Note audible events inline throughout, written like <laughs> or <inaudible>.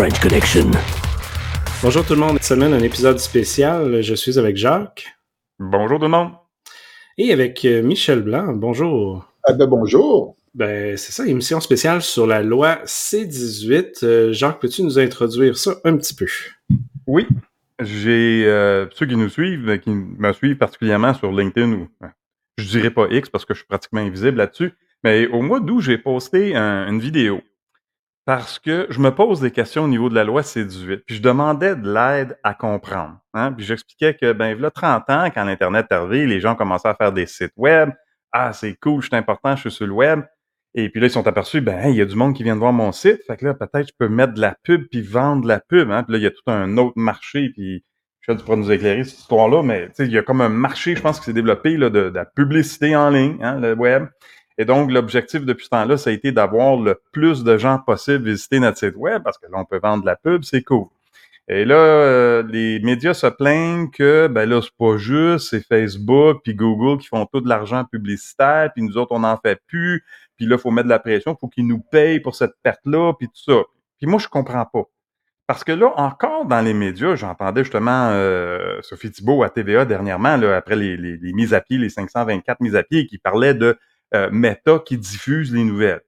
French Connection. Bonjour tout le monde. Cette semaine, un épisode spécial. Je suis avec Jacques. Bonjour tout le monde. Et avec euh, Michel Blanc. Bonjour. Ah ben bonjour. Ben, c'est ça, émission spéciale sur la loi C-18. Euh, Jacques, peux-tu nous introduire ça un petit peu? Oui. J'ai euh, ceux qui nous suivent, qui me suivent particulièrement sur LinkedIn ou je dirais pas X parce que je suis pratiquement invisible là-dessus, mais au mois d'août, j'ai posté une vidéo parce que je me pose des questions au niveau de la loi C-18, puis je demandais de l'aide à comprendre. Hein? Puis j'expliquais que, ben, il y a 30 ans, quand l'Internet est arrivé, les gens commençaient à faire des sites web. Ah, c'est cool, je suis important, je suis sur le web. Et puis là, ils sont aperçus, ben, il y a du monde qui vient de voir mon site. Fait que là, peut-être je peux mettre de la pub puis vendre de la pub. Hein? Puis là, il y a tout un autre marché. Puis je sais tu pourras nous éclairer cette histoire-là, mais il y a comme un marché, je pense, qui s'est développé là, de, la publicité en ligne, hein, le web. Et donc, l'objectif depuis ce temps-là, ça a été d'avoir le plus de gens possible visiter notre site web parce que là, on peut vendre de la pub, c'est cool. Et là, euh, les médias se plaignent que ben là, c'est pas juste, c'est Facebook puis Google qui font tout de l'argent publicitaire, puis nous autres, on n'en fait plus, puis là, il faut mettre de la pression, faut qu'ils nous payent pour cette perte-là, puis tout ça. Puis moi, je comprends pas. Parce que là, encore dans les médias, j'entendais justement euh, Sophie Thibault à TVA dernièrement, là, après les, les, mises à pied, les 524 mises à pied, qui parlait de Meta qui diffuse les nouvelles.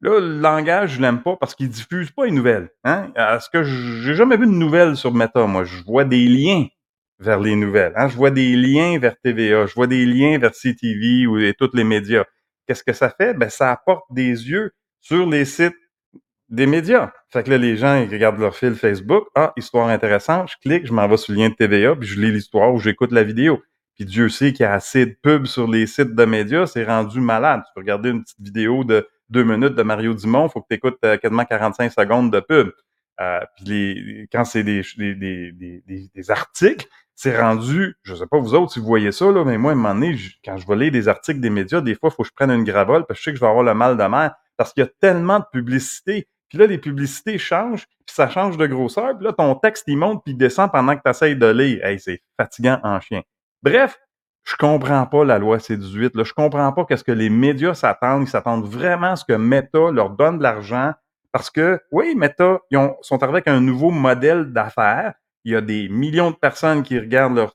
Là, le langage, je l'aime pas parce qu'il diffuse pas les nouvelles. Hein? Est-ce que j'ai jamais vu de nouvelles sur Meta? Moi, je vois des liens vers les nouvelles. Hein? Je vois des liens vers TVA, je vois des liens vers CTV ou et tous les médias. Qu'est-ce que ça fait? Ben, ça apporte des yeux sur les sites des médias. Fait que là, les gens, ils regardent leur fil Facebook. Ah, histoire intéressante. Je clique, je m'en vais sur le lien de TVA, puis je lis l'histoire ou j'écoute la vidéo. Puis Dieu sait qu'il y a assez de pubs sur les sites de médias, c'est rendu malade. Tu peux regarder une petite vidéo de deux minutes de Mario Dumont, faut que tu écoutes euh, quasiment 45 secondes de pub. Euh, puis les, quand c'est des, des, des, des, articles, c'est rendu, je sais pas vous autres si vous voyez ça, là, mais moi, à un moment donné, quand je vais lire des articles des médias, des fois, il faut que je prenne une gravole parce que je sais que je vais avoir le mal de mer parce qu'il y a tellement de publicité. Puis là, les publicités changent, puis ça change de grosseur. Puis là, ton texte, il monte puis il descend pendant que tu essayes de lire. Hey, c'est fatigant en chien. Bref, je comprends pas la loi C18. Là. Je comprends pas qu'est-ce que les médias s'attendent. Ils s'attendent vraiment à ce que Meta leur donne de l'argent parce que, oui, Meta, ils ont, sont arrivés avec un nouveau modèle d'affaires. Il y a des millions de personnes qui regardent leur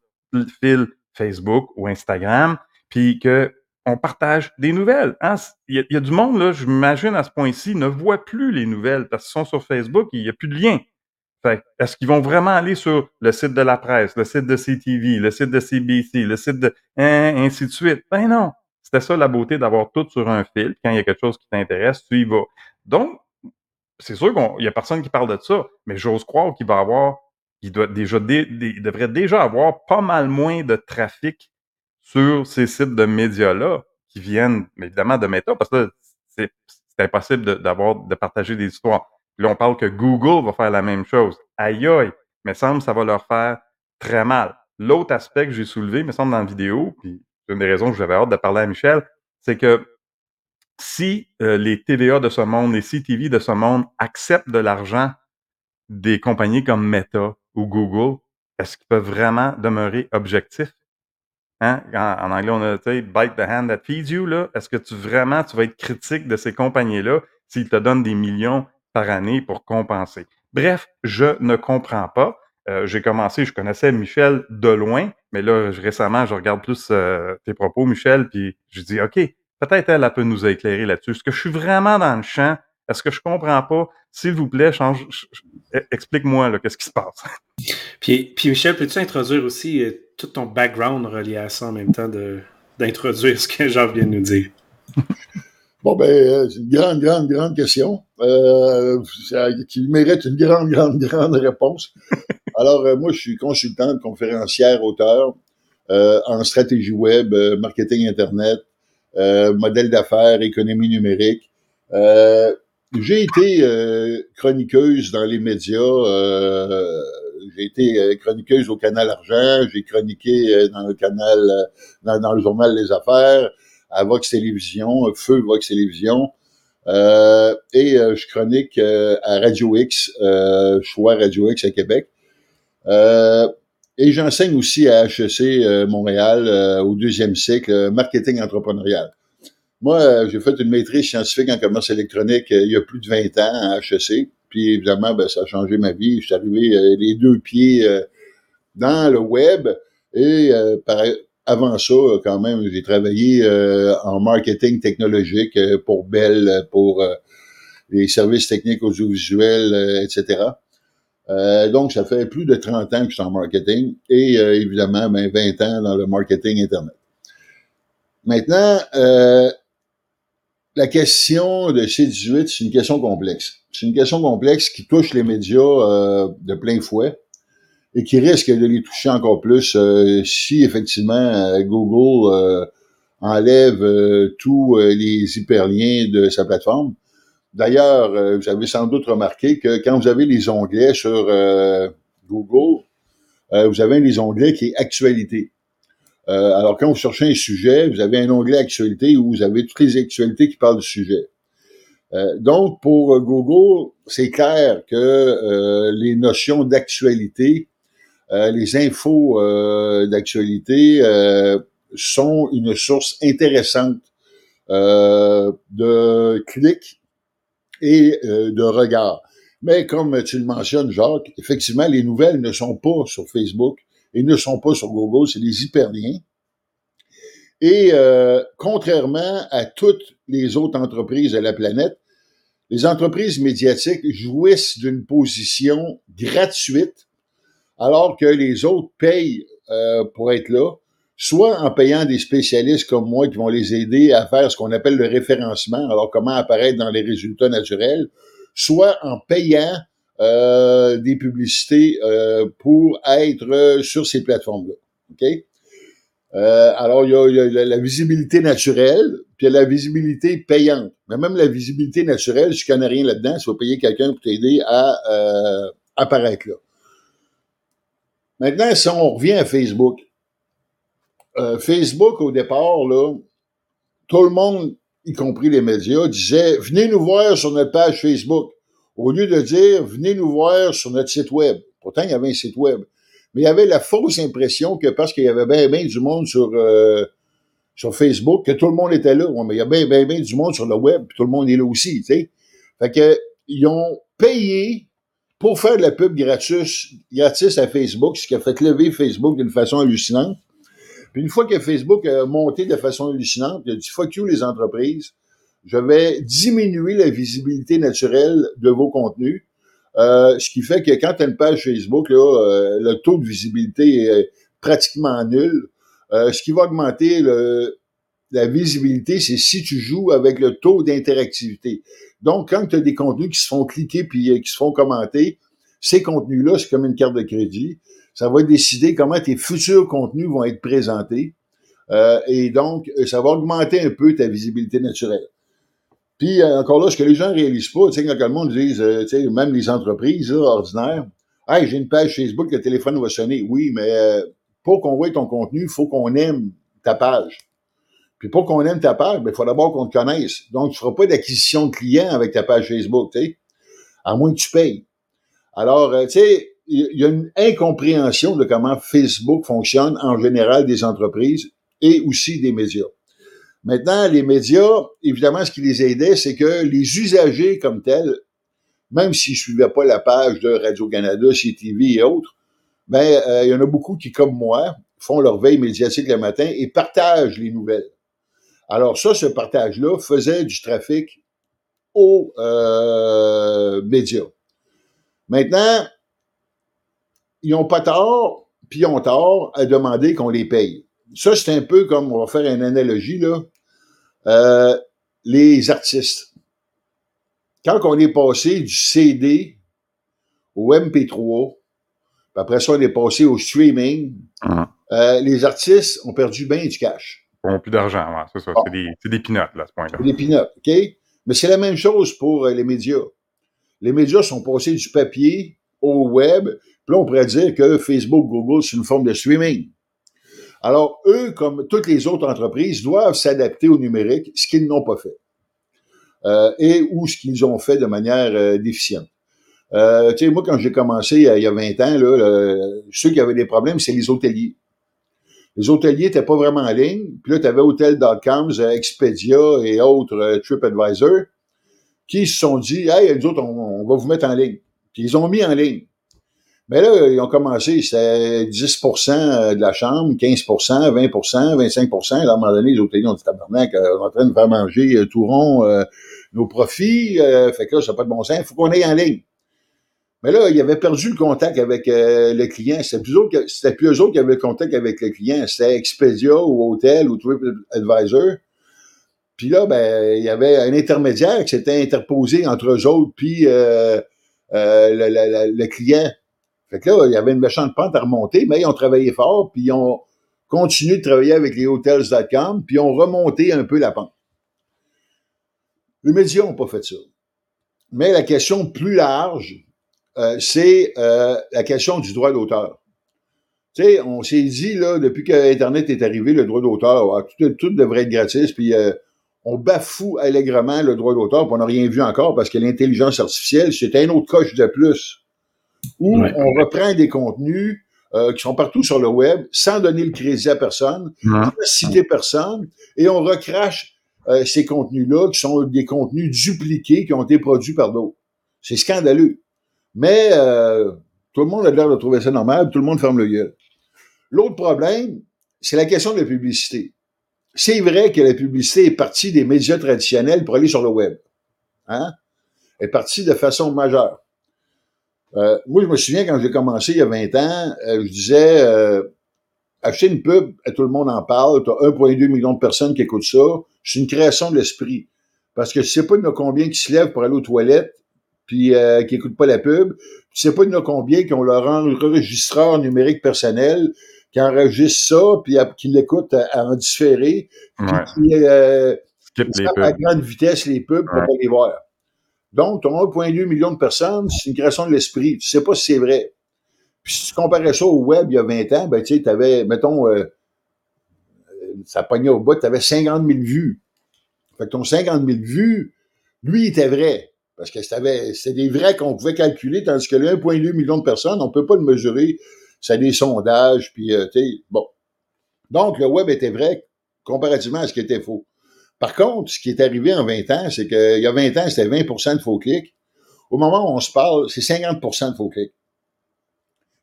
fil Facebook ou Instagram, puis que on partage des nouvelles. Hein? Il, y a, du monde, là, je m'imagine à ce point-ci, ne voit plus les nouvelles parce qu'ils sont sur Facebook, il n'y a plus de lien. Est-ce qu'ils vont vraiment aller sur le site de la presse, le site de CTV, le site de CBC, le site de hein, ainsi de suite? Ben non. C'était ça la beauté d'avoir tout sur un fil. Quand il y a quelque chose qui t'intéresse, tu y vas. Donc, c'est sûr qu'il y a personne qui parle de ça, mais j'ose croire qu'il va avoir, il doit déjà, devrait déjà avoir pas mal moins de trafic sur ces sites de médias-là qui viennent évidemment de Meta, parce que c'est impossible d'avoir de partager des histoires. Là, on parle que Google va faire la même chose. Aïe aïe, mais semble que ça va leur faire très mal. L'autre aspect que j'ai soulevé, me semble, dans la vidéo, puis c'est une des raisons que j'avais hâte de parler à Michel, c'est que si euh, les TVA de ce monde, les CTV de ce monde acceptent de l'argent des compagnies comme Meta ou Google, est-ce qu'ils peuvent vraiment demeurer objectifs? Hein? En, anglais, on a, bite the hand that feeds you. Est-ce que tu vraiment, tu vas être critique de ces compagnies-là s'ils te donnent des millions par année pour compenser. Bref, je ne comprends pas. Euh, j'ai commencé, je connaissais Michel de loin, mais là, récemment, je regarde plus euh, tes propos, Michel, puis je dis, OK, peut-être elle, elle peut nous éclairer là-dessus. Est-ce que je suis vraiment dans le champ? Est-ce que je comprends pas? S'il vous plaît, change, e, explique-moi, qu'est-ce qui se passe? <laughs> Puis, puis Michel, peux-tu introduire aussi euh, tout ton background relié à ça en même temps d'introduire ce que Jean vient de nous dire? <laughs> Bon, ben, euh, c'est une grande, grande, grande question euh, qui mérite une grande, grande, grande réponse. <laughs> Alors, euh, moi, je suis consultant, conférencière, auteur euh, en stratégie web, marketing Internet, modèle d'affaires, économie numérique. j'ai été chroniqueuse dans les médias. j'ai été chroniqueuse au Canal Argent. J'ai chroniqué dans le canal, dans, dans le journal Les Affaires à Vox Télévision, Feu Vox Télévision. Euh, et euh, je chronique euh, à Radio X, Choix Radio X à Québec. et j'enseigne aussi à HEC Montréal au deuxième cycle marketing entrepreneurial. Moi, j'ai fait une maîtrise scientifique en commerce électronique il y a plus de 20 ans à HEC. puis évidemment, ben, ça a changé ma vie. Je suis arrivé euh, les deux pieds euh, dans le web. Et avant ça, quand même, j'ai travaillé en marketing technologique pour Bell, pour les services techniques audiovisuels, etc. donc, ça fait plus de 30 ans que je suis en marketing et évidemment, ben, 20 ans dans le marketing Internet. Maintenant, euh, la question de C18, c'est une question complexe. C'est une question complexe qui touche les médias euh, de plein fouet et qui risque de les toucher encore plus euh, si effectivement euh, Google enlève tous les hyperliens de sa plateforme. D'ailleurs, vous avez sans doute remarqué que quand vous avez les onglets sur Google, vous avez les onglets qui est actualité. Euh, alors, quand vous cherchez un sujet, vous avez un onglet actualité où vous avez toutes les actualités qui parlent du sujet. Euh, donc, pour Google, c'est clair que euh, les notions d'actualité, les infos d'actualité sont une source intéressante de clics et de regards. Mais comme tu le mentionnes, Jacques, effectivement, les nouvelles ne sont pas sur Facebook, et ne sont pas sur Google, c'est des hyperliens. Et euh, contrairement à toutes les autres entreprises de la planète, les entreprises médiatiques jouissent d'une position gratuite, alors que les autres payent euh, pour être là, soit en payant des spécialistes comme moi qui vont les aider à faire ce qu'on appelle le référencement, alors comment apparaître dans les résultats naturels, soit en payant euh, des publicités euh, pour être sur ces plateformes-là. Alors, il y, a, la, visibilité naturelle, puis il y a la visibilité payante. Mais même la visibilité naturelle, si tu connais rien là-dedans, tu vas payer quelqu'un pour t'aider à apparaître là. Maintenant, si on revient à Facebook, Facebook, au départ, là, tout le monde, y compris les médias, disait Venez nous voir sur notre page Facebook au lieu de dire venez nous voir sur notre site web. Pourtant, il y avait un site web. Mais il y avait la fausse impression que parce qu'il y avait bien, bien du monde sur, euh, sur Facebook, que tout le monde était là. mais il y a bien, bien, bien du monde sur le web, puis tout le monde est là aussi. Fait que, ils ont payé pour faire de la pub gratis, gratis à Facebook, ce qui a fait lever Facebook d'une façon hallucinante. Puis une fois que Facebook a monté de façon hallucinante, il a dit fuck you les entreprises, je vais diminuer la visibilité naturelle de vos contenus. Euh, ce qui fait que quand tu as une page Facebook, là, euh, le taux de visibilité est pratiquement nul. Euh, ce qui va augmenter le, la visibilité, c'est si tu joues avec le taux d'interactivité. Donc, quand tu as des contenus qui se font cliquer puis qui se font commenter, ces contenus-là, c'est comme une carte de crédit. Ça va décider comment tes futurs contenus vont être présentés. et donc, ça va augmenter un peu ta visibilité naturelle. Puis euh, encore là, ce que les gens réalisent pas, tu sais, quand le monde dit, euh, même les entreprises ordinaires, hey, j'ai une page Facebook, le téléphone va sonner. Oui, mais euh, pour qu'on voit ton contenu, il faut qu'on aime ta page. Puis pour qu'on aime ta page, il ben, faut d'abord qu'on te connaisse. Donc, tu feras pas d'acquisition de clients avec ta page Facebook, tu à moins que tu payes. Alors, tu sais, il y a une incompréhension de comment Facebook fonctionne en général des entreprises et aussi des médias. Maintenant, les médias, évidemment, ce qui les aidait, c'est que les usagers comme tels, même s'ils ne suivaient pas la page de Radio-Canada, CTV et autres, ben, euh, il y en a beaucoup qui, comme moi, font leur veille médiatique le matin et partagent les nouvelles. Alors ça, ce partage-là faisait du trafic aux euh, médias. Maintenant, ils n'ont pas tort, puis ils ont tort à demander qu'on les paye. Ça, c'est un peu comme, on va faire une analogie, là. Euh, les artistes. Quand on est passé du CD au MP3, après ça, on est passé au streaming, hum. euh, les artistes ont perdu bien du cash. Ils n'ont plus d'argent, c'est ça. C'est des, des pinottes, là, à ce point-là. C'est des pinottes, OK? Mais c'est la même chose pour euh, les médias. Les médias sont passés du papier au web. Puis là, on pourrait dire que Facebook, Google, c'est une forme de streaming. Alors, eux, comme toutes les autres entreprises, doivent s'adapter au numérique, ce qu'ils n'ont pas fait. Euh, et ou ce qu'ils ont fait de manière euh, déficiente. Euh, tu sais, moi, quand j'ai commencé il y a 20 ans, là, ceux qui avaient des problèmes, c'est les hôteliers. Les hôteliers n'étaient pas vraiment en ligne. Puis là, tu avais Hotel.com, Expedia et autres TripAdvisor. qui se sont dit, hey, nous autres, on, va vous mettre en ligne. Puis ils ont mis en ligne. Mais là, ils ont commencé, c'était 10% de la chambre, 15% 20% 25% À un moment donné, les hôteliers ont dit tabarnak, euh, on est en train de faire manger euh, tout rond euh, nos profits. fait que là, ça n'a pas de bon sens. Il faut qu'on aille en ligne. Mais là, ils avaient perdu le contact avec le client. C'était plus, plus eux autres qui avaient le contact avec le client. C'était Expedia ou Hotel ou TripAdvisor. Puis là, ben, il y avait un intermédiaire qui s'était interposé entre eux autres puis le, le client. Fait que là, il y avait une méchante pente à remonter, mais ils ont travaillé fort, puis ils ont continué de travailler avec les hotels.com, puis ils ont remonté un peu la pente. Les médias n'ont pas fait ça. Mais la question plus large, euh, c'est euh, la question du droit d'auteur. Tu sais, on s'est dit, là, depuis que Internet est arrivé, le droit d'auteur, ah, tout, devrait être gratis, puis euh, on bafoue allègrement le droit d'auteur, puis on n'a rien vu encore parce que l'intelligence artificielle, c'est un autre coche de plus où on reprend des contenus euh, qui sont partout sur le web sans donner le crédit à personne, sans citer personne, et on recrache euh, ces contenus-là qui sont des contenus dupliqués qui ont été produits par d'autres. C'est scandaleux. Mais euh, tout le monde a l'air de trouver ça normal, tout le monde ferme le gueule. L'autre problème, c'est la question de la publicité. C'est vrai que la publicité est partie des médias traditionnels pour aller sur le web. Hein? Elle est partie de façon majeure. Euh, moi, je me souviens quand j'ai commencé il y a 20 ans, euh, je disais euh, acheter une pub, tout le monde en parle, tu as 1,2 million de personnes qui écoutent ça. C'est une création de l'esprit. Parce que tu sais pas combien qui se lèvent pour aller aux toilettes, puis qui écoutent pas la pub. Tu sais pas de combien qui ont leur enregistreur numérique personnel, qui enregistre ça, puis qui l'écoutent à, en différé, puis qui à grande vitesse les pubs pour aller voir. Donc, as 1,2 million de personnes, c'est une création de l'esprit. Tu sais pas si c'est vrai. Puis si tu comparais ça au web il y a 20 ans, ben tu sais, tu avais, mettons, euh, ça pognait au bout, tu avais 50 000 vues. Fait que ton 50 000 vues, lui, il était vrai. Parce que c'était des vrais qu'on pouvait calculer, tandis que le 1,2 million de personnes, on peut pas le mesurer. C'est des sondages, puis, euh, bon. Donc, le web était vrai comparativement à ce qui était faux. Par contre, ce qui est arrivé en 20 ans, c'est qu'il y a 20 ans, c'était 20% de faux clics. Au moment où on se parle, c'est 50% de faux clics.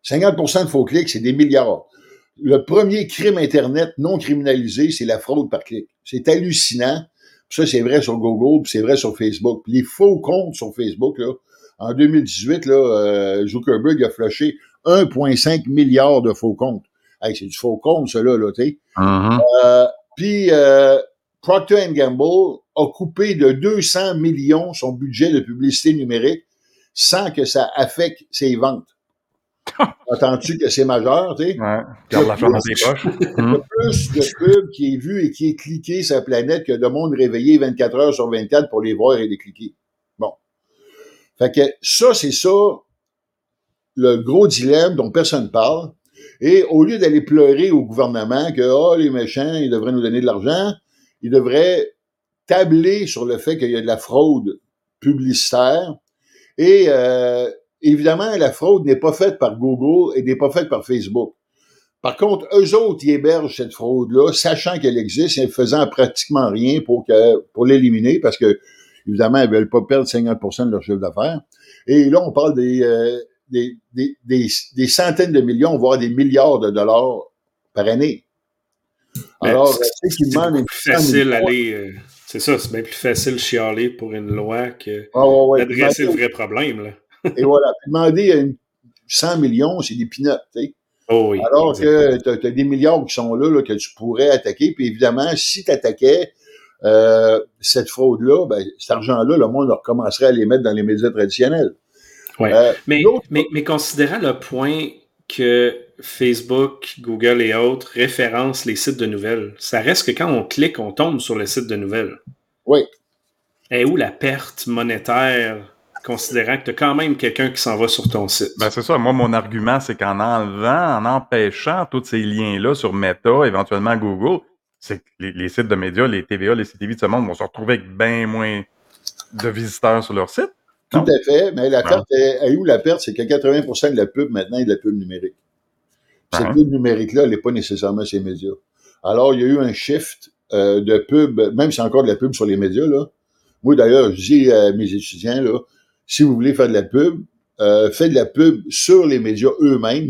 50% de faux clics, c'est des milliards. Le premier crime Internet non criminalisé, c'est la fraude par clic. C'est hallucinant. Ça, c'est vrai sur Google, puis c'est vrai sur Facebook. les faux comptes sur Facebook, là, en 2018, là, euh, Zuckerberg a flashé 1,5 milliard de faux comptes. Hey, c'est du faux compte, cela, là, tu sais. Mm-hmm. Euh, puis, euh, Procter Gamble a coupé de 200 millions son budget de publicité numérique sans que ça affecte ses ventes. <laughs> Attends-tu que c'est majeur, tu sais? Ouais, garde l'argent dans tes poches. Il y a <laughs> plus de pubs qui est vu et qui est cliqué sur la planète que de monde réveillé 24 heures sur 24 pour les voir et les cliquer. Bon. Fait que ça, c'est ça, le gros dilemme dont personne parle. Et au lieu d'aller pleurer au gouvernement que, oh, les méchants, ils devraient nous donner de l'argent, il devrait tabler sur le fait qu'il y a de la fraude publicitaire. Et euh, évidemment, la fraude n'est pas faite par Google et n'est pas faite par Facebook. Par contre, eux autres, ils hébergent cette fraude-là, sachant qu'elle existe et faisant pratiquement rien pour, que, pour l'éliminer, parce que, évidemment, ils veulent pas perdre 50% de leur chiffre d'affaires. Et là, on parle des, euh, des, des, des, centaines de millions, voire des milliards de dollars par année. Alors, c'est plus facile aller. Euh, c'est ça, c'est bien plus facile chialer pour une loi que ah, d'adresser le vrai problème. Là. Et voilà. demander 100 millions, c'est des pinottes, tu sais. Oh Alors que tu as, des milliards qui sont là, que tu pourrais attaquer. Puis évidemment, si tu attaquais euh, cette fraude-là, ben, cet argent-là, le monde recommencerait à les mettre dans les médias traditionnels. Ouais. Euh, mais, mais, mais considérant le point que Facebook, Google et autres référencent les sites de nouvelles. Ça reste que quand on clique, on tombe sur le site de nouvelles. Oui. Et où la perte monétaire, considérant que tu as quand même quelqu'un qui s'en va sur ton site? Ben c'est ça. Moi, mon argument, c'est qu'en enlevant, en empêchant tous ces liens-là sur Meta, éventuellement Google, c'est que les, sites de médias, les TVA, les CTV de ce monde vont se retrouver avec bien moins de visiteurs sur leur site. Tout à fait, mais la perte, est, où la perte? C'est que 80 de la pub maintenant est de la pub numérique. Cette uh-huh. pub numérique-là, elle n'est pas nécessairement sur les médias. Alors, il y a eu un shift euh, de pub, même si c'est encore de la pub sur les médias, là, Moi, d'ailleurs, je dis à mes étudiants, là, si vous voulez faire de la pub, euh, faites de la pub sur les médias eux-mêmes,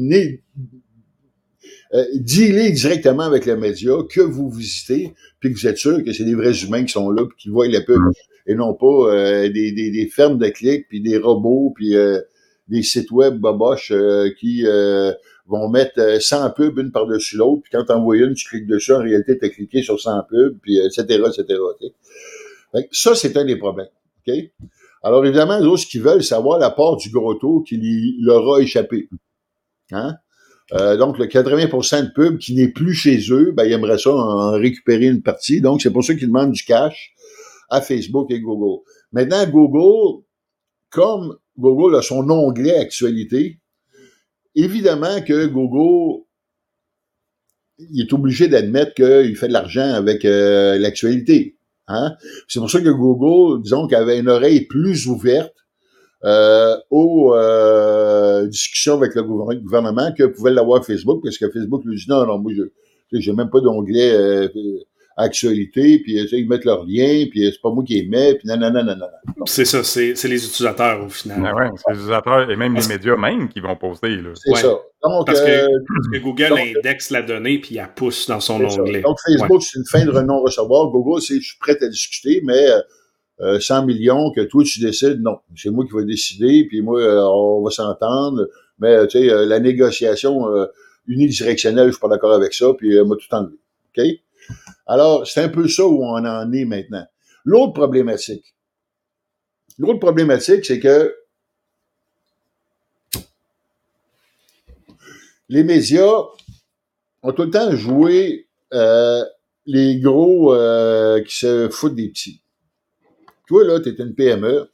euh, dealez directement avec les médias que vous visitez, puis que vous êtes sûr que c'est des vrais humains qui sont là, puis qui voient la pub, et non pas euh, des, des, des, fermes de clics, puis des robots, puis euh, des sites web boboches qui vont mettre 100 pubs une par-dessus l'autre, puis quand t'envoies une, tu cliques dessus, en réalité, tu as cliqué sur 100 pubs, puis etc., etc. ça, c'est un des problèmes. Alors, évidemment, les autres, ce qu'ils veulent, savoir la part du gros taux qui leur a échappé. Hein? Euh, donc, le 80% de pubs qui n'est plus chez eux, ben, ils aimeraient ça en récupérer une partie. Donc, c'est pour ça qu'ils demandent du cash à Facebook et Google. Maintenant, Google, comme Google a son onglet actualité, évidemment que Google il est obligé d'admettre qu'il fait de l'argent avec euh, l'actualité. Hein? C'est pour ça que Google, disons, qu'il avait une oreille plus ouverte euh, aux euh, discussions avec le gouvernement que pouvait l'avoir Facebook, parce que Facebook lui dit non, non, moi, je j'ai même pas d'onglet euh, actualité, puis ils mettent leur lien, puis c'est pas moi qui les mets, puis non, non, non, non, non. C'est ça, c'est les utilisateurs au final. Ouais, c'est les utilisateurs et même les médias même qui vont poster. C'est ça. Donc, parce, que, parce, que, Google indexe la donnée puis elle pousse dans son onglet. Donc Facebook, c'est une fin de non-recevoir. Google, c'est je suis prêt à discuter, mais 100 millions que toi tu décides, non, c'est moi qui vais décider, puis moi euh, on va s'entendre, mais tu sais euh, la négociation euh, unidirectionnelle, je suis pas d'accord avec ça, puis moi tout enlevé. OK? Alors, c'est un peu ça où on en est maintenant. L'autre problématique. L'autre problématique, c'est que les médias ont tout le temps joué les gros qui se foutent des petits. Toi, là, tu es une PME,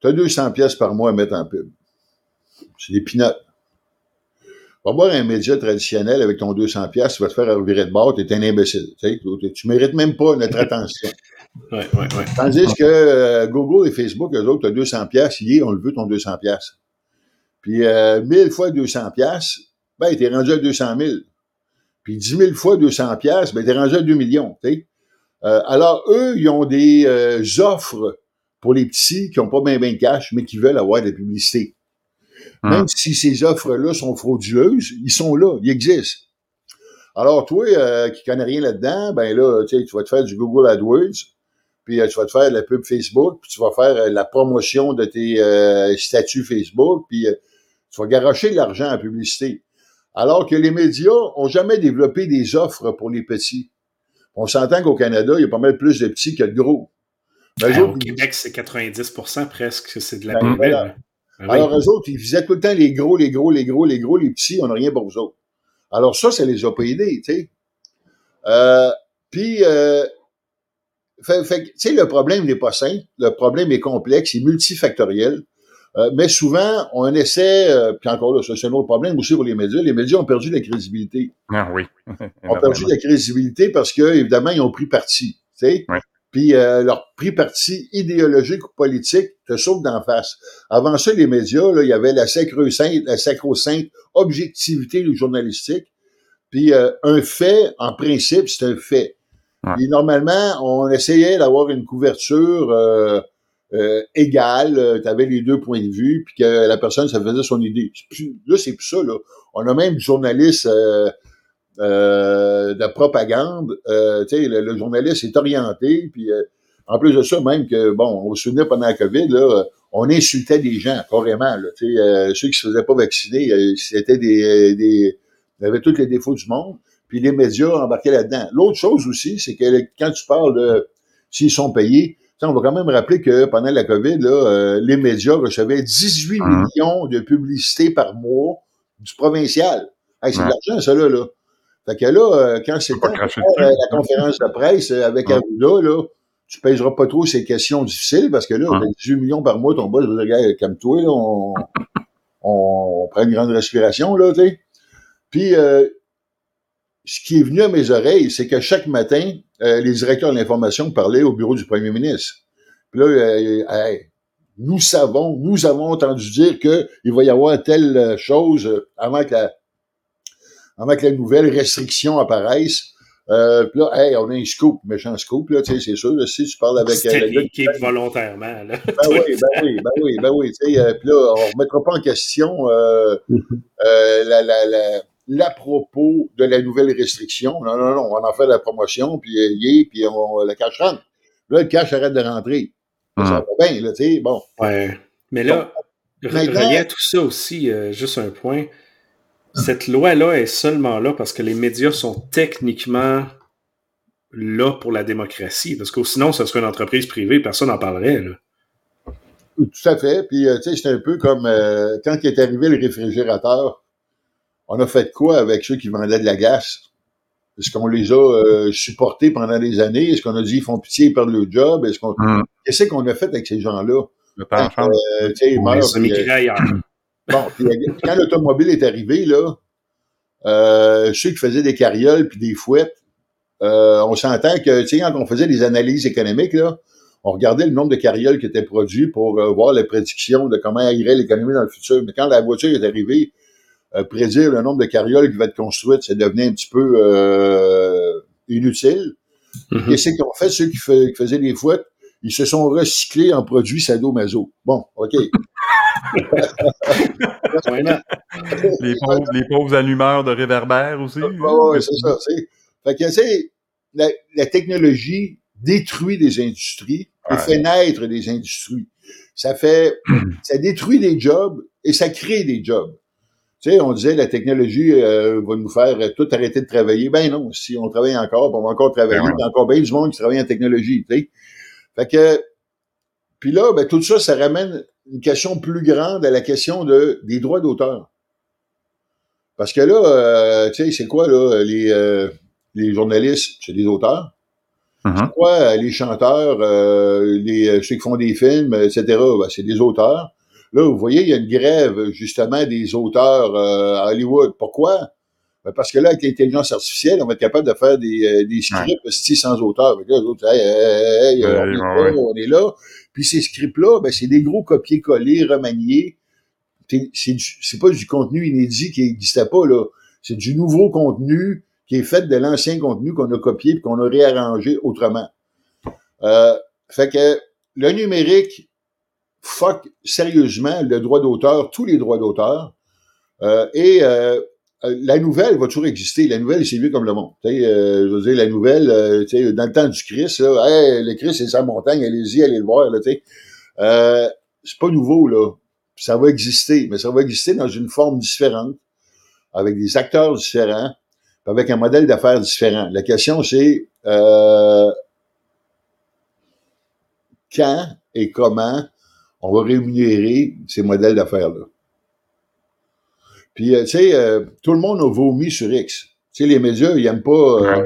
tu as 200 pièces par mois à mettre en pub. C'est des pinottes. Va voir un média traditionnel avec ton 200 pièces, tu vas te faire revirer de bord, tu es un imbécile. Tu, sais, mérites même pas notre attention. <laughs> ouais, ouais, ouais. Tandis que euh, Google et Facebook, eux autres, tu as 200 pièces, on le veut ton 200 pièces. Puis euh, 1000 fois 200 pièces, ben, t'es rendu à 200 000. Puis 10 000 fois 200 pièces, ben, t'es rendu à 2 millions. sais. Euh, alors, eux, ils ont des euh, offres pour les petits qui n'ont pas bien, bien de cash, mais qui veulent avoir de la publicité. Hum. Même si ces offres-là sont frauduleuses, ils sont là, ils existent. Alors, toi, euh, qui connais rien là-dedans, ben là, tu vas te faire du Google AdWords, puis tu vas te faire de la pub Facebook, puis tu vas faire la promotion de tes statuts Facebook, puis tu vas garocher de l'argent en publicité. Alors que les médias ont jamais développé des offres pour les petits. On s'entend qu'au Canada, il y a pas mal plus de petits que de gros. Ben, au Québec, c'est 90% presque, c'est de la ben, ben Alors, eux autres, ils faisaient tout le temps les gros, les gros, les gros, les gros, les petits, on n'a rien pour eux autres. Alors, ça, ça les a pas aidés, tu sais. Euh, puis, euh, fait, fait tu sais, le problème n'est pas simple, le problème est complexe, il est multifactoriel. Euh, mais souvent, on essaie, euh, puis encore là, c'est un autre problème aussi pour les médias, les médias ont perdu la crédibilité. Ah oui. <laughs> ont perdu la crédibilité parce que, évidemment, ils ont pris parti. Tu sais? Puis euh, leur pris parti idéologique ou politique te saute d'en face. Avant ça, les médias, là, il y avait la sacro-sainte, la sacro-sainte objectivité du journalistique. Puis un fait, en principe, c'est un fait. Puis normalement, on essayait d'avoir une couverture euh, égal, euh, tu avais les deux points de vue, puis que la personne, ça faisait son idée. là, c'est plus ça. Là. On a même du journaliste euh, euh de propagande. Euh, le, le, journaliste est orienté, puis en plus de ça, même que, bon, on se souvenait pendant la COVID, là, on insultait des gens, carrément. Là, ceux qui se faisaient pas vacciner, c'était des, des... Ils avaient tous les défauts du monde, puis les médias embarquaient là-dedans. L'autre chose aussi, c'est que quand tu parles de s'ils sont payés, on va quand même rappeler que pendant la COVID, là, euh, les médias recevaient 18 hein? millions de publicités par mois du provincial. c'est de l'argent, ça, là. là. Fait que là, euh, quand c'est la conférence de presse avec hein? Arruda, là, tu pèseras pas trop ces questions difficiles parce que là, 18 hein? millions par mois, ton boss va dire, comme toi, là, <laughs> on, on, prend une grande respiration, là, tu sais. Puis, euh, ce qui est venu à mes oreilles, c'est que chaque matin, euh, les directeurs de l'information parlaient au bureau du premier ministre. Puis là, euh, nous savons, nous avons entendu dire qu'il va y avoir telle chose avant que la, avant que la nouvelle restriction apparaisse. Euh, puis là, hey, on a un scoop, méchant scoop, là, tu sais, c'est sûr, si tu parles avec... Euh, le qui volontairement, là. Ben oui, ben oui, ben oui, ben oui, tu sais, euh, puis là, on ne remettra pas en question euh, euh, la, la, la, l'à propos de la nouvelle restriction. Non, non, non, on en fait la promotion, puis euh, y puis on, le cash rentre. Là, le cash arrête de rentrer. Ça va bien, là, tu sais, bon. Ouais. Mais là, bon, relié tout ça aussi, euh, juste un point, cette loi-là est seulement là parce que les médias sont techniquement là pour la démocratie. Parce que sinon, ce serait une entreprise privée, personne n'en parlerait. Là. Tout à fait. Puis, euh, tu sais, c'est un peu comme euh, quand est arrivé le réfrigérateur, on a fait quoi avec ceux qui vendaient de la glace? Est-ce qu'on les a euh, supportés pendant des années? Est-ce qu'on a dit ils font pitié, ils perdent le job? Est-ce qu'on... Mm. Qu'est-ce qu'on a fait avec ces gens-là? Le euh, ils meurent, Bon, puis, quand l'automobile est arrivé, là, euh, ceux qui faisaient des carrioles puis des fouettes, euh, on s'entend que, tu sais, quand on faisait des analyses économiques, là, on regardait le nombre de carrioles qui étaient produits pour euh, voir les prédictions de comment irait l'économie dans le futur. Mais quand la voiture est arrivée, euh, prédire le nombre de carrioles qui va être construites, ça devenait un petit peu euh, inutile. Qu'est-ce qu'ils ont fait, ceux qui, qui, faisaient des fouettes? Ils se sont recyclés en produits sadomaso. Bon, OK. les, <laughs> pauvres, les pauvres allumeurs de réverbères aussi. oui, c'est ça. Fait que, c'est la, la, technologie détruit des industries et fait naître des industries. Ça fait, <clears throat> ça détruit des jobs et ça crée des jobs. Tu sais, on disait la technologie euh, va nous faire tout arrêter de travailler. Ben non, si on travaille encore, on va encore travailler. Ben Il y a encore bien du monde qui travaille en technologie. Tu sais. Fait que, puis là, ben, tout ça, ça ramène une question plus grande à la question de, des droits d'auteur. Parce que là, euh, tu sais, c'est quoi, là, les, euh, les journalistes, c'est des auteurs. C'est quoi, euh, les chanteurs, euh, les, ceux qui font des films, etc., ben, c'est des auteurs. Là, vous voyez, il y a une grève, justement, des auteurs à Hollywood. Pourquoi? Ben, parce que là, avec l'intelligence artificielle, on va être capable de faire des, des scripts ouais. sans auteur. Là, les autres, hey, hey, hey, on, est là, on est là. Puis ces scripts-là, ben, c'est des gros copier-coller, remaniés. C'est pas du contenu inédit qui n'existait pas, là. C'est du nouveau contenu qui est fait de l'ancien contenu qu'on a copié et qu'on a réarrangé autrement. Euh, fait que le numérique fuck sérieusement le droit d'auteur, tous les droits d'auteur. Euh, et euh, la nouvelle va toujours exister. La nouvelle, c'est vu comme le monde. Euh, je veux dire, la nouvelle, euh, dans le temps du Christ, là, le Christ, c'est sa montagne, allez-y, allez le voir. Là, euh, c'est pas nouveau, là. Ça va exister, mais ça va exister dans une forme différente, avec des acteurs différents, avec un modèle d'affaires différent. La question, c'est euh, quand et comment on va rémunérer ces modèles d'affaires-là? Puis, euh, tu sais, euh, tout le monde a vomi sur X. Tu sais, les médias, ils n'aiment pas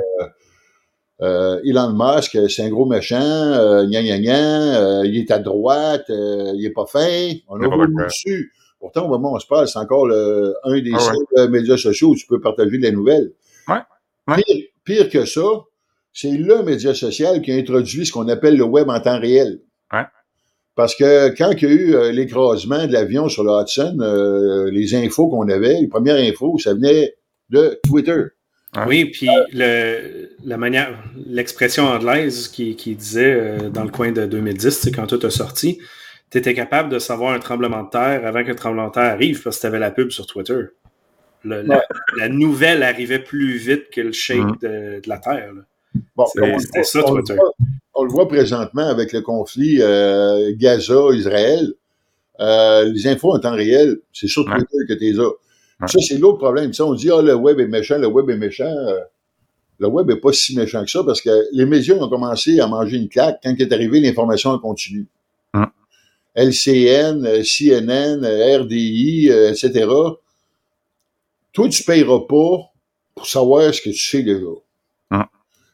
euh, Elon Musk, c'est un gros méchant, euh, gna gna gna, il est à droite, il est pas fin. On a vomi dessus. Pourtant, au moment où on se parle, c'est encore le, un des ah seuls médias sociaux où tu peux partager des nouvelles. Pire, pire, que ça, c'est le média social qui a introduit ce qu'on appelle le web en temps réel. Ouais. Parce que quand il y a eu euh, l'écrasement de l'avion sur le Hudson, euh, les infos qu'on avait, les premières infos, ça venait de Twitter. Oui, puis le, la manière, l'expression anglaise qui, qui disait euh, dans le coin de 2010, quand tout a sorti, tu étais capable de savoir un tremblement de terre avant que le tremblement de terre arrive parce que tu avais la pub sur Twitter. Le, la, la, nouvelle arrivait plus vite que le shake mm. de, de, la Terre. Bon, C'était ça, Twitter. On le voit présentement avec le conflit euh, Gaza-Israël. Euh, les infos en temps réel, c'est sur Twitter ouais. que tu les as. Ouais. Ça, c'est l'autre problème. Ça, on dit, ah, le web est méchant, le web est méchant. Euh, le web n'est pas si méchant que ça parce que les médias ont commencé à manger une claque quand est arrivé l'information en continu. LCN, CNN, RDI, etc toi, tu ne payeras pas pour savoir ce que tu sais déjà.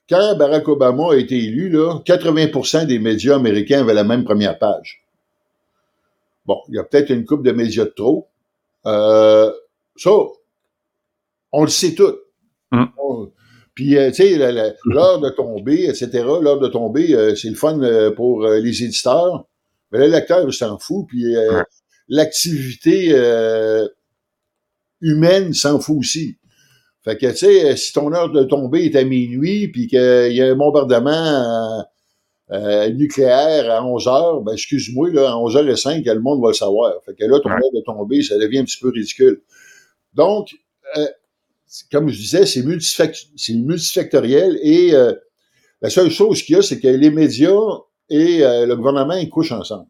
Quand Barack Obama a été élu, là, 80% des médias américains avaient la même première page. Bon, il y a peut-être une coupe de médias de trop. Euh, ça, on le sait tout. Mm. puis, euh, tu sais, l'heure de tomber, etc., l'heure de tomber, euh, c'est le fun euh, pour les éditeurs. Mais le lecteur, s'en fout. Puis, ouais. l'activité humaine s'en fout aussi. Fait que, tu sais, si ton heure de tomber est à minuit, puis qu'il y a un bombardement euh, nucléaire à 11 heures, ben, excuse-moi, là, à 11 h 05 le monde va le savoir. Fait que là, ton heure de tomber, ça devient un petit peu ridicule. Donc, euh, comme je disais, c'est multifactoriel et euh, la seule chose qu'il y a, c'est que les médias et le gouvernement, ils couchent ensemble.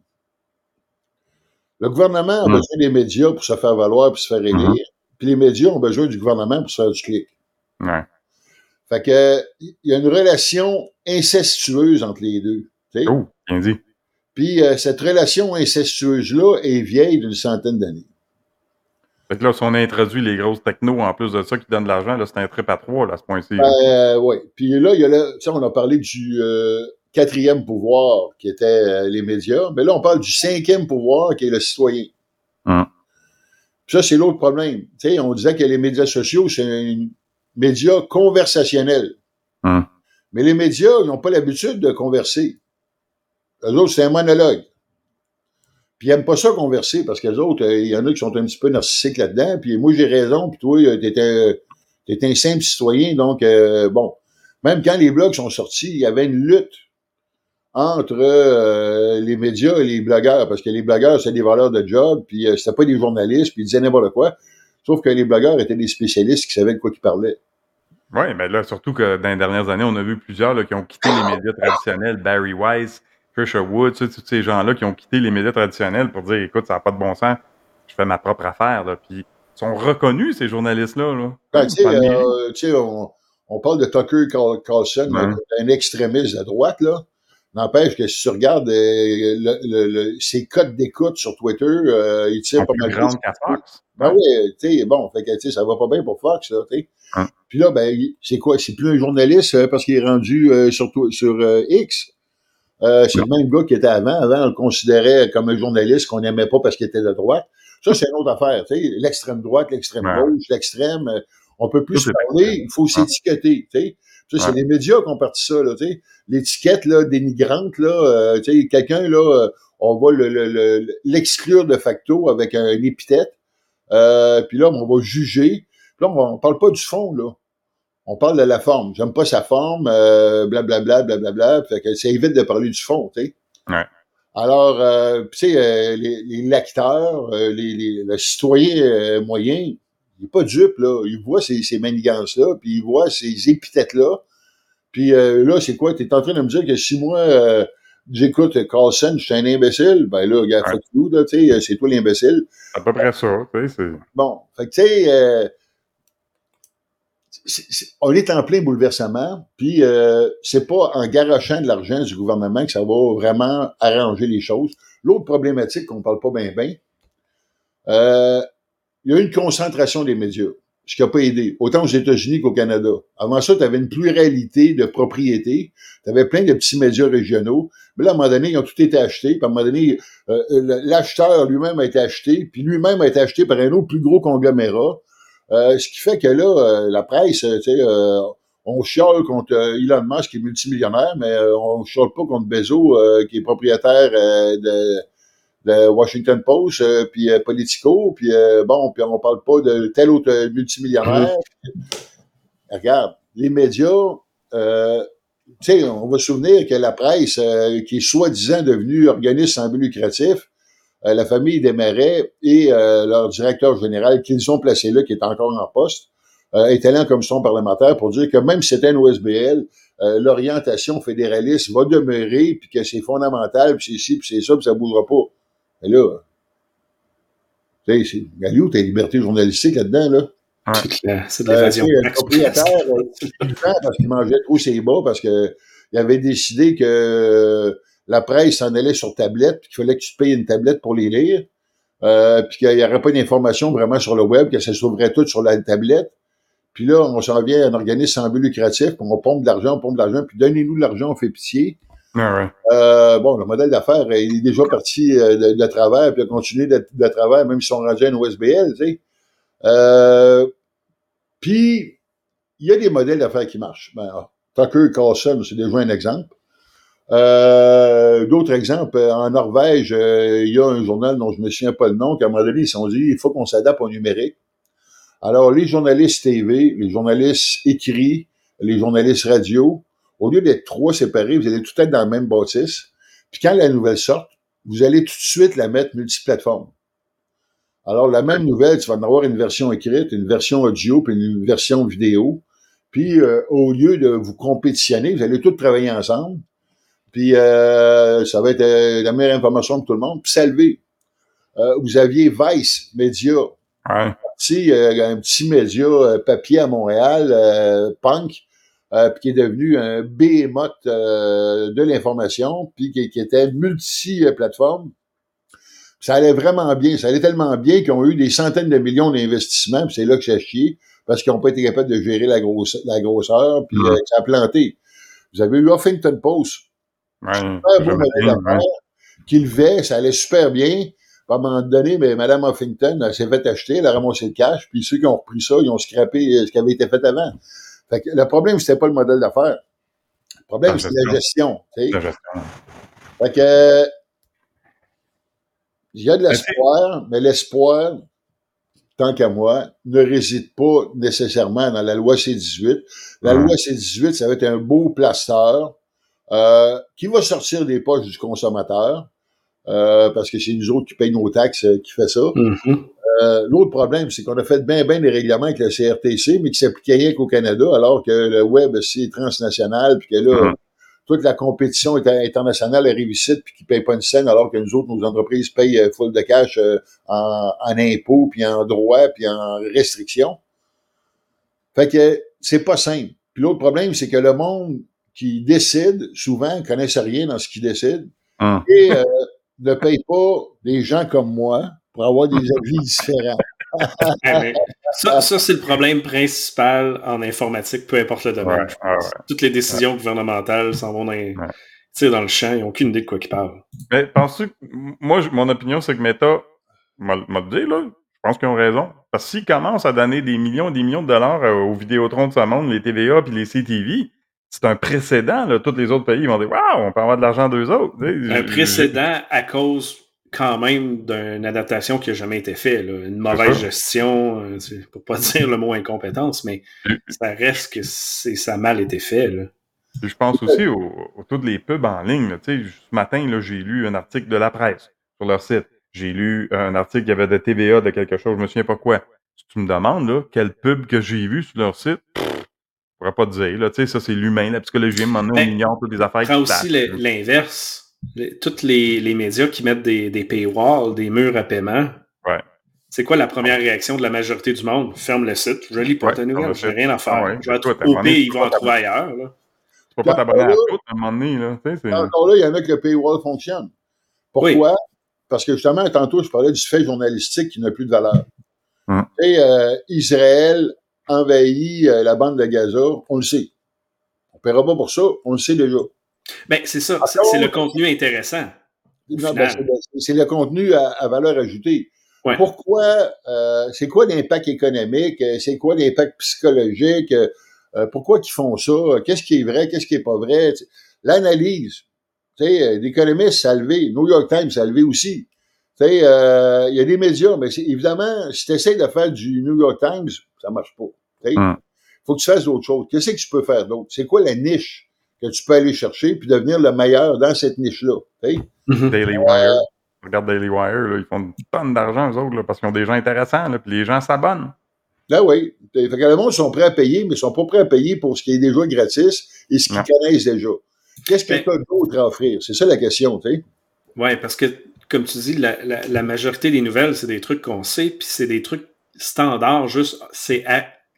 Le gouvernement a hmm. besoin des médias pour se faire valoir et se faire élire. Puis les médias ont besoin du gouvernement pour se faire du clic. Ouais. Fait que il y a une relation incestueuse entre les deux. Oh, bien dit. Puis euh, cette relation incestueuse-là est vieille d'une centaine d'années. Fait que là, si on introduit les grosses technos en plus de ça qui donnent de l'argent, là, c'est un trip à trois, là, à ce point-ci. Euh, oui. Puis là, il y a là, on a parlé du euh, quatrième pouvoir qui était euh, les médias. Mais là, on parle du cinquième pouvoir qui est le citoyen. Hum. Ça, c'est l'autre problème. sais, on disait que les médias sociaux, c'est un média conversationnel. Hum. Mais les médias, ils n'ont pas l'habitude de converser. Eux autres, c'est un monologue. Puis ils n'aiment pas ça converser parce que les autres, euh, il y en a qui sont un petit peu narcissiques là-dedans. Puis moi, j'ai raison. Puis toi, tu étais, un simple citoyen. Donc, euh, bon, même quand les blogs sont sortis, il y avait une lutte entre euh, les médias et les blogueurs, parce que les blogueurs, c'est des valeurs de job, puis euh, c'était pas des journalistes, puis ils disaient n'importe quoi. Sauf que les blogueurs étaient des spécialistes qui savaient de quoi ils parlaient. Oui, mais là, surtout que dans les dernières années, on a vu plusieurs là, qui ont quitté les médias traditionnels. Barry Weiss, Trisha Wood, tous ces gens-là qui ont quitté les médias traditionnels pour dire écoute, ça n'a pas de bon sens, je fais ma propre affaire. Là. Puis ils sont reconnus, ces journalistes-là. Là. Ben, tu sais, euh, on, on, parle de Tucker Carlson, un extrémiste à droite, là. N'empêche que si tu regardes euh, le, ses codes d'écoute sur Twitter, euh, il tire pas mal de qu'à Fox. Ben oui, tu sais, bon, fait que, ça va pas bien pour Fox, là, tu sais. Hein. Puis là, ben, c'est quoi? C'est plus un journaliste euh, parce qu'il est rendu sur, sur X. c'est le même gars qui était avant. Avant, on le considérait comme un journaliste qu'on n'aimait pas parce qu'il était de droite. Ça, c'est une autre affaire, tu sais. L'extrême droite, l'extrême gauche, l'extrême, on peut plus se parler, il faut s'étiqueter, tu sais. Ça, c'est les médias qui ont parti ça, là, tu sais. L'étiquette, là, dénigrante, là, euh, tu sais, quelqu'un, là, euh, on va l'exclure de facto avec un, épithète. Euh, puis là, on va juger. Puis là, on, parle pas du fond, là. On parle de la forme. J'aime pas sa forme, blablabla, blablabla. Fait que ça évite de parler du fond, tu sais. Ouais. Alors, tu sais, les, les, lecteurs, les, les, le citoyen moyen, il n'est pas dupe, là. Il voit ces, ces manigances-là, puis il voit ces épithètes-là. Puis euh, là, c'est quoi? Tu es en train de me dire que si moi, euh, j'écoute Carlson, je suis un imbécile, ben là, regarde, fuck là, tu sais, c'est toi l'imbécile. À peu près ça, tu sais. Bon, fait que tu sais, euh, on est en plein bouleversement, puis euh, c'est pas en garochant de l'argent du gouvernement que ça va vraiment arranger les choses. L'autre problématique qu'on parle pas bien bien, il y a eu une concentration des médias, ce qui n'a pas aidé, autant aux États-Unis qu'au Canada. Avant ça, tu avais une pluralité de propriétés, tu avais plein de petits médias régionaux, mais là, à un moment donné, ils ont tout été achetés, puis à un moment donné, euh, l'acheteur lui-même a été acheté, puis lui-même a été acheté par un autre plus gros conglomérat, euh, ce qui fait que là, euh, la presse, tu sais, on chiale contre Elon Musk qui est multimillionnaire, mais on chiale pas contre Bezos qui est propriétaire de le Washington Post, euh, puis euh, Politico, puis euh, bon, puis on parle pas de tel autre multimillionnaire. <laughs> Regarde, les médias, tu sais, on va se souvenir que la presse, qui est soi-disant devenue organisme sans but lucratif, la famille Desmarais et leur directeur général qu'ils ont placé là, qui est encore en poste, est allé en commission parlementaire pour dire que même si c'était un OSBL, l'orientation fédéraliste va demeurer, puis que c'est fondamental, puis c'est ci, puis c'est ça, puis ça bougera pas. Mais là, tu sais, Galio, t'as liberté journalistique là-dedans, là. C'est de l'évasion. Euh, le propriétaire, euh, parce qu'il mangeait trop ses bas, parce que il avait décidé que la presse s'en allait sur tablette, puis qu'il fallait que tu payes une tablette pour les lire, euh, puis qu'il n'y aurait pas d'informations vraiment sur le web, que ça s'ouvrait tout sur la tablette. Puis là, on s'en vient à un organisme sans but lucratif, puis on pompe de l'argent, on pompe de l'argent, puis donnez-nous de l'argent, on fait pitié. Ah euh, bon, le modèle d'affaires il est déjà parti euh, de, travers, puis a continué de, de travers, même si on rendus à une OSBL. Euh, puis, il y a des modèles d'affaires qui marchent. Ben, ah, Tucker Carlson, c'est déjà un exemple. Euh, D'autres exemples, en Norvège, il y a un journal dont je ne me souviens pas le nom, qu'à un moment donné, ils se sont dit, il faut qu'on s'adapte au numérique. Alors, les journalistes TV, les journalistes écrits, les journalistes radio, au lieu d'être trois séparés, vous allez tout être dans la même bâtisse. Puis quand la nouvelle sort, vous allez tout de suite la mettre multiplateforme. Alors, la même nouvelle, tu vas en avoir une version écrite, une version audio, puis une version vidéo. Puis, euh, au lieu de vous compétitionner, vous allez tous travailler ensemble. Puis, euh, ça va être euh, la meilleure information de tout le monde. Puis, salver. vous aviez Vice Media. Ouais. Petit, un petit média papier à Montréal, punk, puis qui est devenu un behemoth de l'information, puis qui, qui était multi-plateforme ça allait vraiment bien. Ça allait tellement bien qu'ils ont eu des centaines de millions d'investissements, puis c'est là que ça a chié, parce qu'ils n'ont pas été capables de gérer la, grosse, la grosseur, puis euh, ça a planté. Vous avez eu Huffington Post. Ouais, super beau qui levait, ça allait super bien. À un moment donné, mais Mme Huffington, s'est fait acheter, elle a ramassé le cash, puis ceux qui ont repris ça, ils ont scrappé euh, ce qui avait été fait avant. Fait que le problème, c'était pas le modèle d'affaires. Le problème, c'était la gestion. La gestion. Fait que il y a de l'espoir, mais l'espoir, tant qu'à moi, ne réside pas nécessairement dans la loi C-18. La loi C-18, ça va être un beau plaster euh, qui va sortir des poches du consommateur, euh, parce que c'est nous autres qui payons nos taxes euh, qui fait ça. Mm-hmm. Euh, l'autre problème, c'est qu'on a fait bien, bien des règlements avec la CRTC, mais qui s'appliquaient rien qu'au Canada, alors que le web, c'est transnational, puis que là, mm-hmm toute la compétition internationale arrive ici puis qui paye pas une scène alors que nous autres, nos entreprises payent euh, full de cash euh, en, en impôts, puis en droits, puis en restrictions. Fait que c'est pas simple. Puis l'autre problème, c'est que le monde qui décide, souvent, ne connaissent rien dans ce qu'ils décide ah. et euh, ne paye pas des gens comme moi pour avoir des avis différents. <laughs> ça, ça c'est le problème principal en informatique, peu importe le domaine. Toutes les décisions gouvernementales s'en vont dans, dans le champ, ils n'ont aucune idée de quoi ils parlent. Mais penses-tu que, moi, mon opinion, c'est que Meta, m'a dit, là, je pense qu'ils ont raison. Parce que s'ils commencent à donner des millions et des millions de dollars euh, aux Vidéotrons de ce monde, les TVA puis les CTV, c'est un précédent. Là. Tous les autres pays vont dire Waouh, on peut avoir de l'argent d'eux autres. Un précédent à cause quand même d'une adaptation qui n'a jamais été faite. Une mauvaise gestion, euh, ne pas <laughs> dire le mot incompétence, mais ça reste que ça a mal été fait. Là. Je pense aussi aux, toutes les pubs en ligne. Ce matin, j'ai lu un article de la presse sur leur site. J'ai lu un article, y avait de TVA de quelque chose, je me souviens pas quoi. Si tu me demandes là, quelle pub que j'ai vue sur leur site, je pourrais pas te dire. Là, ça, c'est l'humain, la psychologie, maintenant, on ignore toutes les affaires. Prends aussi l'inverse tous les, les, médias qui mettent des, des, paywalls, des murs à paiement. Ouais. C'est quoi la première réaction de la majorité du monde? Ferme le site, je lis pas ta nouvelle, j'ai rien à faire. Ah je vais au pays, ils vont en trouver ailleurs. Là. Tu peux pas t'abonner à tout à un moment donné. Là. Encore là, il y en a que le paywall fonctionne. Pourquoi? Parce que justement, tantôt, je parlais du fait journalistique qui n'a plus de valeur. Hum. Et euh, Israël envahit euh, la bande de Gaza, on le sait. On ne paiera pas pour ça, on le sait déjà. Ben, c'est ça, c'est le contenu intéressant. Ben, c'est le contenu à, valeur ajoutée. Pourquoi, euh, c'est quoi l'impact économique, c'est quoi l'impact psychologique, euh, pourquoi ils font ça, qu'est-ce qui est vrai, qu'est-ce qui est pas vrai, l'analyse. Tu sais, l'économiste, ça levé, New York Times, ça a levé aussi. Tu sais, euh, il y a des médias, mais évidemment, si tu essaies de faire du New York Times, ça marche pas. Il hum. faut que tu fasses d'autres choses. Qu'est-ce que tu peux faire d'autre? C'est quoi la niche? Que tu peux aller chercher puis devenir le meilleur dans cette niche-là. Mhm. Daily Wire. Regarde Daily Wire, là, ils font une tonne d'argent, eux autres, là, parce qu'ils ont des gens intéressants, là, puis les gens s'abonnent. Là, oui. Fait que le monde sont prêts à payer, mais ils sont pas prêts à payer pour ce qui est déjà gratis et ce qu'ils connaissent déjà. Qu'est-ce que tu as d'autre à offrir? C'est ça la question, tu sais. Oui, parce que, comme tu dis, la, la, majorité des nouvelles, c'est des trucs qu'on sait, puis c'est des trucs standards, juste, c'est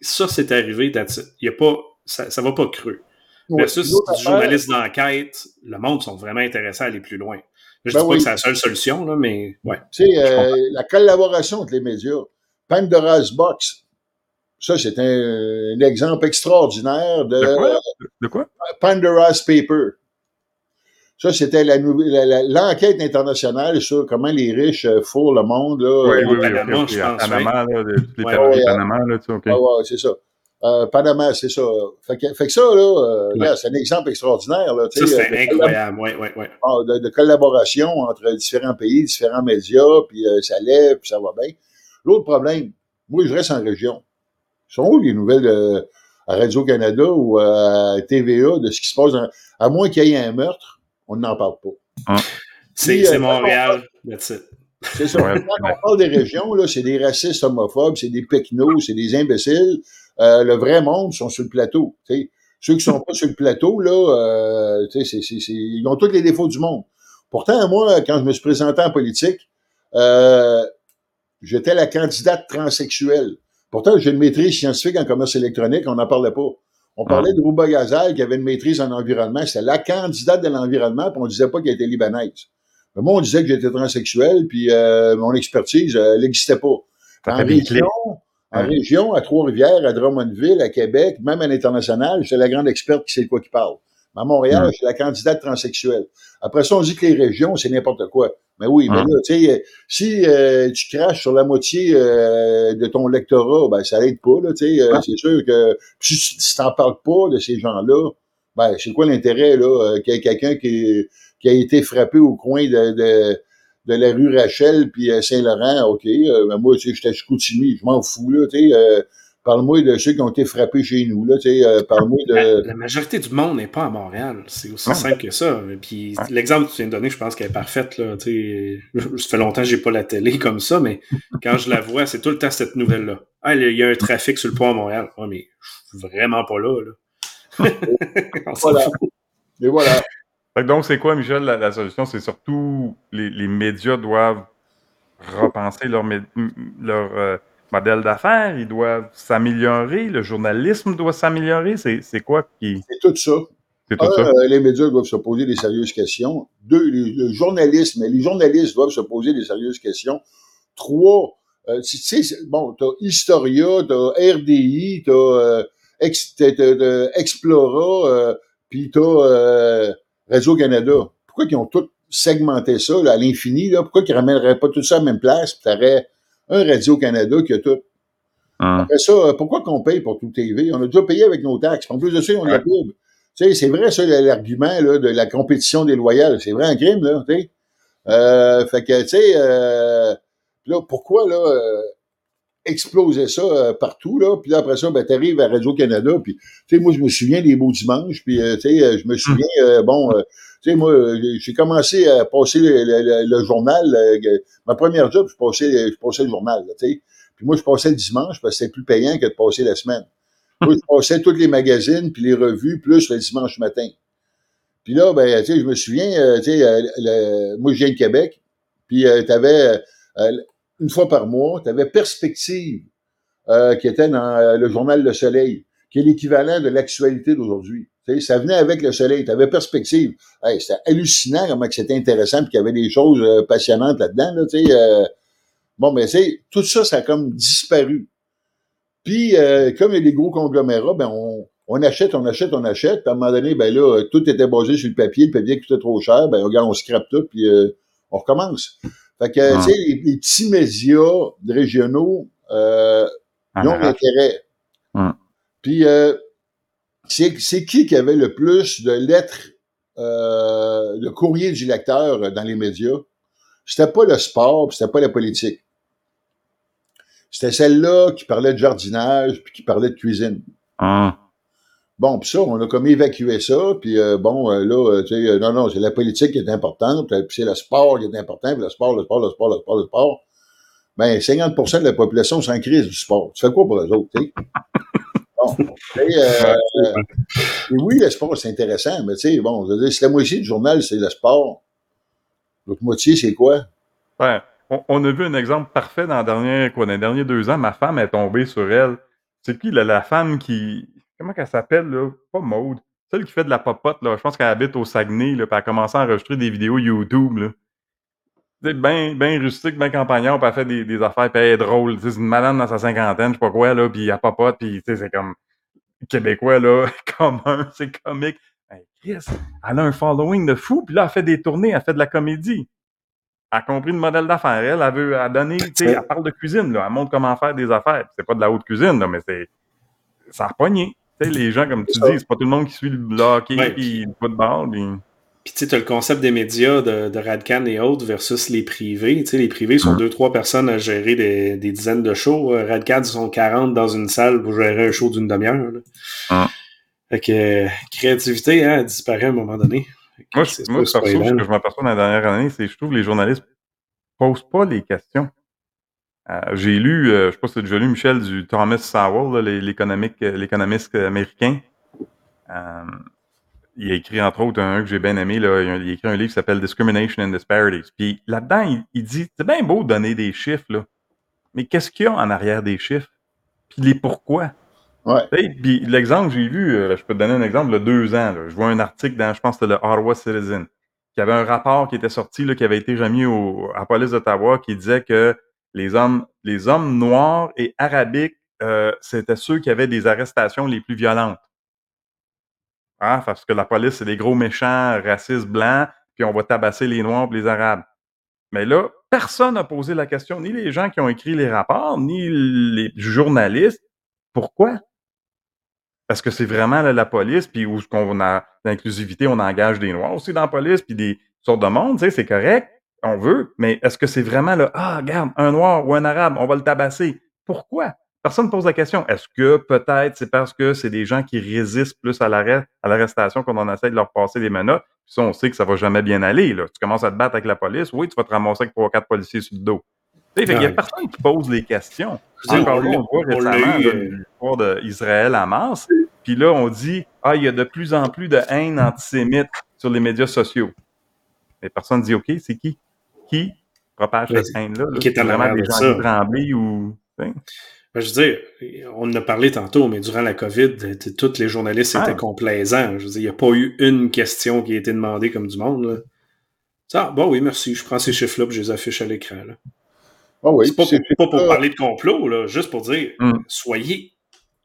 ça, c'est arrivé, il y a pas, ça, ça va pas creux. Versus du journaliste d'enquête, le monde sont vraiment intéressés à aller plus loin. Je ne ben dis pas que c'est la seule solution, là, mais ouais. Tu sais, euh, la collaboration entre les médias. Pandora's Box, ça, c'est un, exemple extraordinaire de. De quoi? De quoi? Pandora's Paper. Ça, c'était l'enquête internationale sur comment les riches euh, fourrent le monde. Là, oui, oui, oui, Panama, je pense. Panama, là, les ouais, Panama, là, tu sais, OK. ouais, c'est ça. Euh, Panama, c'est ça. Fait que, fait que ça, là, euh, c'est un exemple extraordinaire. Là, ça, c'est incroyable, oui, oui, oui. De, collaboration entre différents pays, différents médias, puis euh, ça lève, puis ça va bien. L'autre problème, moi, je reste en région. sont où les nouvelles de, à Radio-Canada ou à TVA de ce qui se passe? à moins qu'il y ait un meurtre, on n'en parle pas. Ah. C'est euh, Montréal, C'est ça. Quand on parle des régions, là, c'est des racistes homophobes, c'est des pecnos, c'est des imbéciles. Euh, le vrai monde sont sur le plateau. Ceux qui sont <laughs> pas sur le plateau, là, euh, ils ont tous les défauts du monde. Pourtant, moi, quand je me suis présenté en politique, euh, j'étais la candidate transsexuelle. Pourtant, j'ai une maîtrise scientifique en commerce électronique, on n'en parlait pas. On ah. parlait de Rouba Gazal qui avait une maîtrise en environnement. C'était la candidate de l'environnement, puis on disait pas qu'elle était libanaise. Mais moi, on disait que j'étais transsexuel, puis euh, mon expertise, elle n'existait pas. En région, en région, à Trois-Rivières, à Drummondville, à Québec, même à l'international, j'étais la grande experte qui sait de quoi qui parle. À Montréal, je suis la candidate transsexuelle. Après ça, on dit que les régions, c'est n'importe quoi. Mais oui, mais là, tu sais, si euh, tu craches sur la moitié euh, de ton lectorat, ben ça aide pas, là, tu sais. Euh, c'est sûr que si tu t'en parles pas de ces gens-là, ben c'est quoi l'intérêt, là, qu'il y ait quelqu'un qui, qui a été frappé au coin de, de, de la rue Rachel puis Saint-Laurent, OK, mais moi, tu sais, j'étais à Chicoutimi, je m'en fous, là, tu sais Parle-moi de ceux qui ont été frappés chez nous. Là, euh, parle-moi de... La, majorité du monde n'est pas à Montréal. C'est aussi simple que ça. Puis l'exemple que tu viens de donner, je pense qu'elle est parfaite. Là, <laughs> ça fait longtemps que j'ai pas la télé comme ça, mais quand je la vois, c'est tout le temps cette nouvelle-là. Ah, il y a un trafic sur le pont à Montréal. Ouais, mais je suis vraiment pas là. là. <laughs> voilà. Et voilà. Donc, c'est quoi, Michel, la, solution? C'est surtout les, les, médias doivent repenser leur, leur euh, modèle d'affaires, ils doivent s'améliorer, le journalisme doit s'améliorer. C'est quoi qui? C'est tout ça. C'est tout ça. Euh, les médias doivent se poser des sérieuses questions. Deux, le journalisme, les journalistes doivent se poser des sérieuses questions. Trois, euh, tu sais, bon, t'as Historia, t'as RDI, t'as euh, Explora, euh, puis t'as Radio-Canada. Pourquoi ils ont tous segmenté ça à l'infini? Pourquoi ils ne ramèneraient pas tout ça à la même place? Puis t'aurais un Radio-Canada qui a tout? Ah. Après ça, pourquoi qu'on paye pour tout TV? On a déjà payé avec nos taxes. En plus de ça, on a pub. Tu sais, c'est vrai, ça, l'argument de la compétition déloyale. C'est vrai un crime, là, tu sais. Euh, fait que, tu sais, euh, là, pourquoi, là, euh, exploser ça euh, partout, là, puis là, après ça, ben, t'arrives à Radio-Canada, puis, tu sais, moi, je me souviens des beaux dimanches, puis, tu sais, je me souviens, bon, tu sais, moi, j'ai commencé à passer le, journal. ma première job, je passais, je passais le journal, tu sais. Puis moi, je passais le dimanche parce que c'était plus payant que de passer la semaine. Moi, je passais tous les magazines puis les revues, plus le dimanche matin. Puis là, ben, tu sais, je me souviens, euh, tu sais, euh, moi, je viens de Québec, puis euh, tu avais, une fois par mois, tu avais Perspective, qui était dans le journal Le Soleil, qui est l'équivalent de l'actualité d'aujourd'hui ça venait avec le soleil, tu avais perspective. Hey, c'était hallucinant comment c'était intéressant et qu'il y avait des choses euh, passionnantes là-dedans. Là, euh. Bon, mais tout ça, ça a comme disparu. Puis, euh, comme il y a des gros conglomérats, ben on, on achète, on achète, on achète. Puis à un moment donné, ben là, tout était basé sur le papier, le papier coûtait trop cher. Ben regarde, on scrape tout, puis on recommence. Fait que, tu sais, les, petits médias régionaux, euh, ils ont l'intérêt. Puis, c'est qui qui avait le plus de lettres, euh, de courrier du lecteur dans les médias? C'était pas le sport, c'était pas la politique. C'était celle-là qui parlait de jardinage, puis qui parlait de cuisine. Ah. Bon, puis ça, on a comme évacué ça, puis euh, bon, euh, là, tu sais, non, non, c'est la politique qui est importante, puis c'est le sport qui est important, puis le sport, le sport, le sport, le sport, le sport. Ben, 50% de la population s'en crise du sport. Tu fais quoi pour les autres, tu sais? <laughs> Euh, et, oui, le sport, c'est intéressant, mais tu sais, bon, je veux dire, si la moitié du journal, c'est le sport, l'autre moitié, c'est quoi? Ouais. On, a vu un exemple parfait dans, dernier, quoi, dans les derniers deux ans. Ma femme est tombée sur elle. C'est qui, la femme qui. Comment qu'elle s'appelle, là? Pas Maude. Celle qui fait de la popote, là. Je pense qu'elle habite au Saguenay, là, puis elle a commencé à enregistrer des vidéos YouTube, là. Bien ben rustique, bien campagnard, puis elle fait des, des affaires, puis elle est drôle. C'est une madame dans sa cinquantaine, je sais pas quoi, là, puis elle papote, puis c'est comme québécois, là, <laughs> commun, c'est comique. Ben, Chris, elle a un following de fou, puis là, elle fait des tournées, elle fait de la comédie. Elle a compris le modèle d'affaires. Elle, elle veut elle donner, tu sais, elle parle de cuisine, là, elle montre comment faire des affaires. C'est pas de la haute cuisine, là, mais c'est. Ça a. Sais, les gens, comme tu dis, c'est pas tout le monde qui suit le hockey puis le football. Puis... Puis tu sais, as le concept des médias de, de Radcan et autres versus les privés. Tu sais, les privés sont deux, trois personnes à gérer des, dizaines de shows. Radcan, ils sont 40 dans une salle pour gérer un show d'une demi-heure. Fait que créativité hein, disparaît à un moment donné. Moi, moi perso, ce que je m'aperçois dans la dernière année, c'est que je trouve que les journalistes posent pas les questions. Euh, j'ai lu, euh, je sais pas si tu as déjà lu, Michel, du Thomas Sowell, l'économiste américain. Euh, il a écrit, entre autres, un que j'ai bien aimé, là, il a écrit un livre qui s'appelle Discrimination and Disparities. Puis là-dedans, il, il, dit, c'est bien beau de donner des chiffres, là, mais qu'est-ce qu'il y a en arrière des chiffres? Puis les pourquoi? Ouais. Puis l'exemple que j'ai vu, euh, je peux te donner un exemple, de deux ans. Là, je vois un article dans, je pense que c'était le Ottawa Citizen, qui avait un rapport qui était sorti, là, qui avait été remis au, à la police d'Ottawa, qui disait que les hommes, noirs et arabiques, euh, c'était ceux qui avaient des arrestations les plus violentes. Ah, parce que la police, c'est des gros méchants racistes blancs, puis on va tabasser les noirs et les arabes. Mais là, personne n'a posé la question, ni les gens qui ont écrit les rapports, ni les journalistes. Pourquoi? Parce que c'est vraiment la police, puis où qu'on a l'inclusivité, on engage des Noirs aussi dans la police, puis des sortes de monde, c'est correct, on veut, mais est-ce que c'est vraiment là, ah, regarde, un Noir ou un Arabe, on va le tabasser? Pourquoi? Personne ne pose la question. Est-ce que peut-être c'est parce que c'est des gens qui résistent plus à l'arrêt, à l'arrestation qu'on en essaie de leur passer les menottes? Puis ça, on sait que ça va jamais bien aller. Là. Tu commences à te battre avec la police, oui, tu vas te ramasser avec trois ou quatre policiers sur le dos. Il n'y a personne qui pose les questions. on, voit récemment l'histoire d'Israël à Mars, puis là, on dit Ah, il y a de plus en plus de haine antisémite sur les médias sociaux. Mais personne ne dit OK, c'est qui? Qui propage cette haine-là Qui est vraiment des gens qui tremblent ou. Ben, je veux dire, on en a parlé tantôt, mais durant la COVID, tous les journalistes étaient complaisants. Je veux dire, il n'y a pas eu une question qui a été demandée comme du monde. Là. Ah, bon, oui, merci. Je prends ces chiffres-là et je les affiche à l'écran. Ah oui, c'est pas, pour parler de complot, là, juste pour dire, hmm. soyez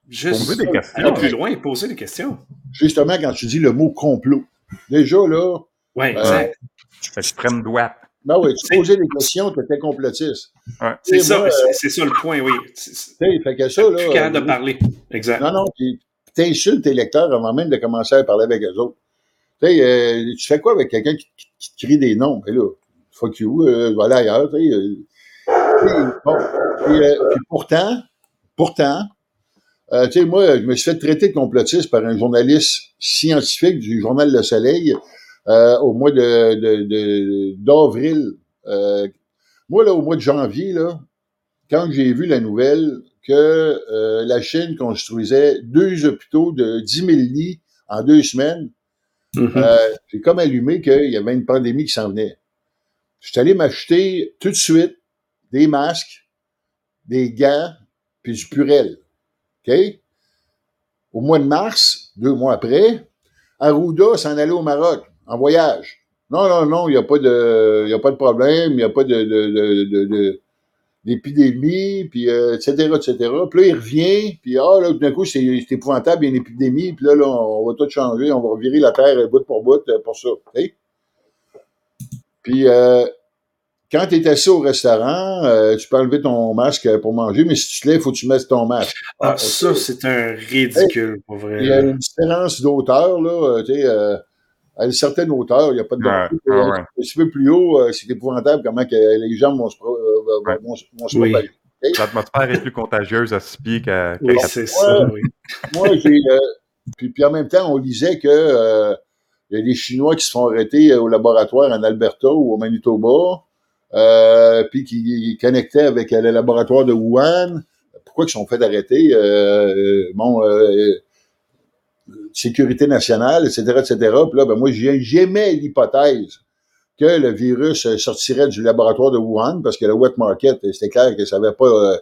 juste des allez plus loin et posez des questions. Justement, quand tu dis le mot complot, déjà là. Oui, euh, exact. Extrême droite. Ben oui, tu posais des questions, tu étais complotiste. Ouais. C'est ça, c'est ça le point, oui. Fait que ça, là. Capable de parler. Exact. Non, non, tu insultes tes lecteurs avant même de commencer à parler avec eux autres. Tu sais, euh, tu fais quoi avec quelqu'un qui, qui, te crie des noms? Ben là, fuck you, euh, voilà ailleurs, tu sais. Euh, bon, euh, puis, pourtant, pourtant, euh, tu sais, moi, je me suis fait traiter de complotiste par un journaliste scientifique du journal Le Soleil euh, au mois de, d'avril. moi, là, au mois de janvier, là, quand j'ai vu la nouvelle que la Chine construisait deux hôpitaux de 10 000 lits en deux semaines, mm-hmm. j'ai comme allumé qu'il y avait une pandémie qui s'en venait. Je suis allé m'acheter tout de suite des masques, des gants, puis du purel. OK? Au mois de mars, deux mois après, Arruda s'en allait au Maroc, en voyage. Non, non, non, il n'y a pas de, il a pas de problème, il n'y a pas de, de, de, d'épidémie, puis etc., euh, etc. Puis là, il revient, puis ah, là, d'un coup, c'est, épouvantable, il y a une épidémie, puis là, là, on va tout changer, on va revirer la terre bout pour bout euh, pour ça. Puis, euh, quand tu es assis au restaurant, euh, tu peux enlever ton masque pour manger, mais si tu te lèves, il faut que tu mettes ton masque. Ah, ça, c'est un ridicule, pour vrai. Il y a une différence d'auteur, là. Euh, tu sais, euh, à une certaine hauteur, il n'y a pas de ouais, ouais, ouais. Un petit peu plus haut, c'est épouvantable comment que les gens vont se, vont, vont se oui. L'atmosphère est plus contagieuse à six pieds qu'à Oui, c'est ça, oui. Moi, j'ai... puis, puis en même temps, on disait que il y a des Chinois qui se font arrêter au laboratoire en Alberta ou au Manitoba euh, puis qui connectait avec le laboratoire de Wuhan. Pourquoi ils sont fait arrêter? Euh, bon, euh, sécurité nationale, etc., etc. Puis là, ben moi, j'aimais l'hypothèse que le virus sortirait du laboratoire de Wuhan, parce que le wet market, c'était clair que ça n'avait pas... Euh,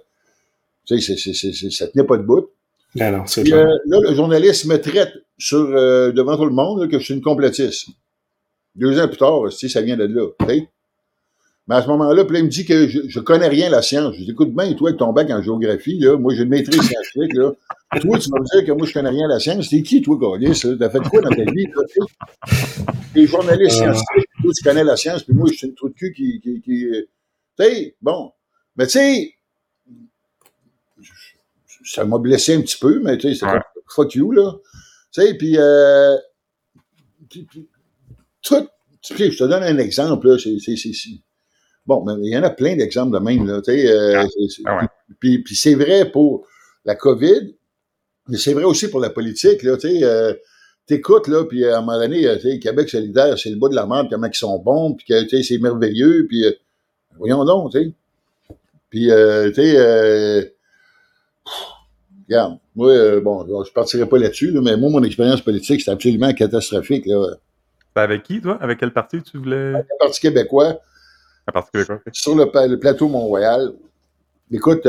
tu sais, ça tenait pas de bout. Non, c'est là, le journaliste me traite sur, devant tout le monde que je suis une complotiste. Deux ans plus tard, ça vient de là. Mais à ce moment-là, puis il me dit que je, je connais rien à la science. Je dis, écoute bien, toi, avec ton bac en géographie, là, moi, j'ai une maîtrise scientifique, là. Toi, tu vas me dire que moi, je connais rien à la science. T'es qui, toi, Gaulis? T'as fait quoi dans ta vie? T'es journaliste euh. scientifique, toi, tu connais la science, puis moi, je suis une trou de cul qui, qui, qui... Tu sais, bon. Mais tu sais, ça m'a blessé un petit peu, mais tu sais, fuck you, là. Tu sais, puis, euh, tout, je te donne un exemple, là, c'est, Bon, mais il y en a plein d'exemples de même, là, tu sais, euh, ah, ah puis, puis c'est vrai pour la COVID, mais c'est vrai aussi pour la politique, là, tu euh, t'écoutes, là, puis à un moment donné, tu sais, Québec solidaire, c'est le bout de la merde, comment ils sont bons, puis que, c'est merveilleux, puis voyons donc, tu sais. Puis, euh, tu sais, euh, regarde, moi, euh, bon, je partirai pas là-dessus, mais moi, mon expérience politique, c'est absolument catastrophique. Là. avec qui, toi? Avec quel parti tu voulais? Avec le Parti québécois. Sur le, plateau Mont-Royal. Écoute,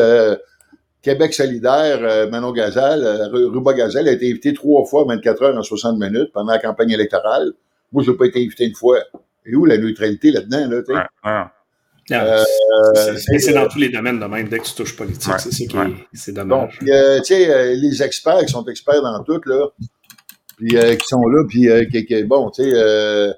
Québec solidaire, Manon Gazal, Ruba Gazal a été invité trois fois 24 heures en 60 minutes pendant la campagne électorale. Moi, je n'ai pas été invité une fois. Et où la neutralité là-dedans? Là, ouais, ouais. Euh, c'est dans tous les domaines de même, dès que tu touches politique. c'est ça qui c'est dommage. Donc, euh, tu sais, euh, les experts qui sont experts dans tout, là, puis qui sont là, puis qui, bon, tu sais,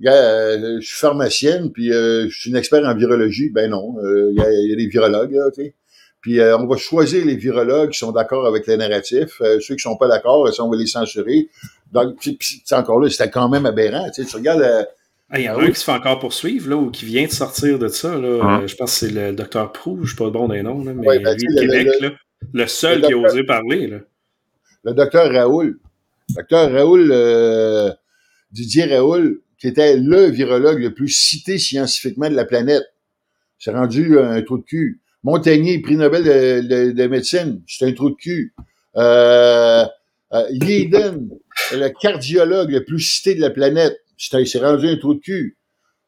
je suis pharmacienne, puis je suis une expert en virologie. Ben non, il y, a des virologues, tu sais. Puis on va choisir les virologues qui sont d'accord avec les narratifs. ceux qui sont pas d'accord, on va les censurer. Donc, c'est encore là, c'était quand même aberrant. Tu, sais, tu regardes il y en a un qui se fait encore poursuivre, là, ou qui vient de sortir de ça. Là. Ah. Euh, je pense que c'est le docteur Prou, je ne suis pas bon des noms, là, mais ben, lui, de Québec, le, là, le seul qui a osé parler. Là. Le docteur Raoul. Docteur Raoul, euh, Didier Raoul, qui était le virologue le plus cité scientifiquement de la planète. C'est rendu un trou de cul. Montagnier, prix Nobel de, de, médecine, c'est un trou de cul. Euh, euh, le cardiologue le plus cité de la planète, c'est rendu un trou de cul.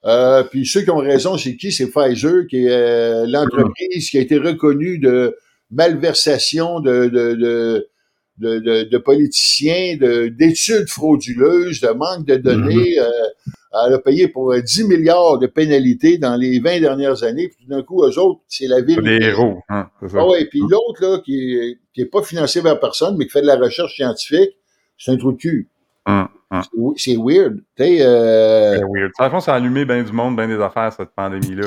Euh, puis ceux qui ont raison, c'est qui? C'est Pfizer, qui est euh, l'entreprise qui a été reconnue de malversation de, de, de politiciens, d'études frauduleuses, de manque de données. Mm-hmm. Euh, elle a payé pour 10 milliards de pénalités dans les 20 dernières années. Puis tout d'un coup, eux autres, c'est la ville. Des héros. Hein, ah ouais, puis l'autre, là, qui est, qui est pas financé par personne, mais qui fait de la recherche scientifique, c'est un trou de cul. Hum, hum. C'est weird. Euh... C'est weird. Ça a allumé bien du monde, bien des affaires, cette pandémie-là.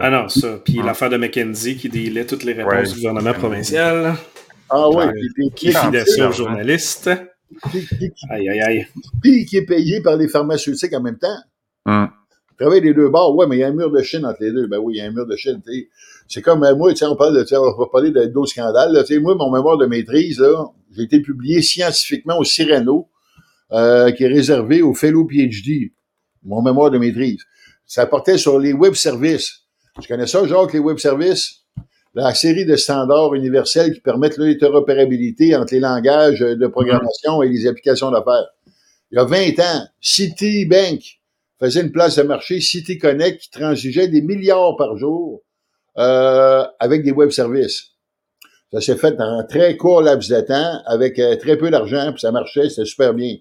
Ah non, ça. Puis hum. l'affaire de McKenzie qui délait toutes les réponses du gouvernement provincial. Ah oui. Qui aux journalistes? aïe, aïe, aïe. Puis qui est payé par les pharmaceutiques en même temps. Travaille les deux bords, ouais, mais il y a un mur de Chine entre les deux. Ben oui, il y a un mur de Chine. C'est comme euh, moi, on parle de, on va parler d'autres scandales. Là, moi, mon mémoire de maîtrise, là, j'ai été publié scientifiquement au Cyrano euh, qui est réservé aux fellow PhD, mon mémoire de maîtrise. Ça portait sur les web services. Tu connais ça, Jacques, les web services? La série de standards universels qui permettent l'interopérabilité entre les langages de programmation et les applications d'affaires. Il y a 20 ans, Citibank faisait une place de marché, City Connect, qui transigeait des milliards par jour euh, avec des web services. Ça s'est fait dans un très court laps de temps, avec euh, très peu d'argent, puis ça marchait, c'était super bien.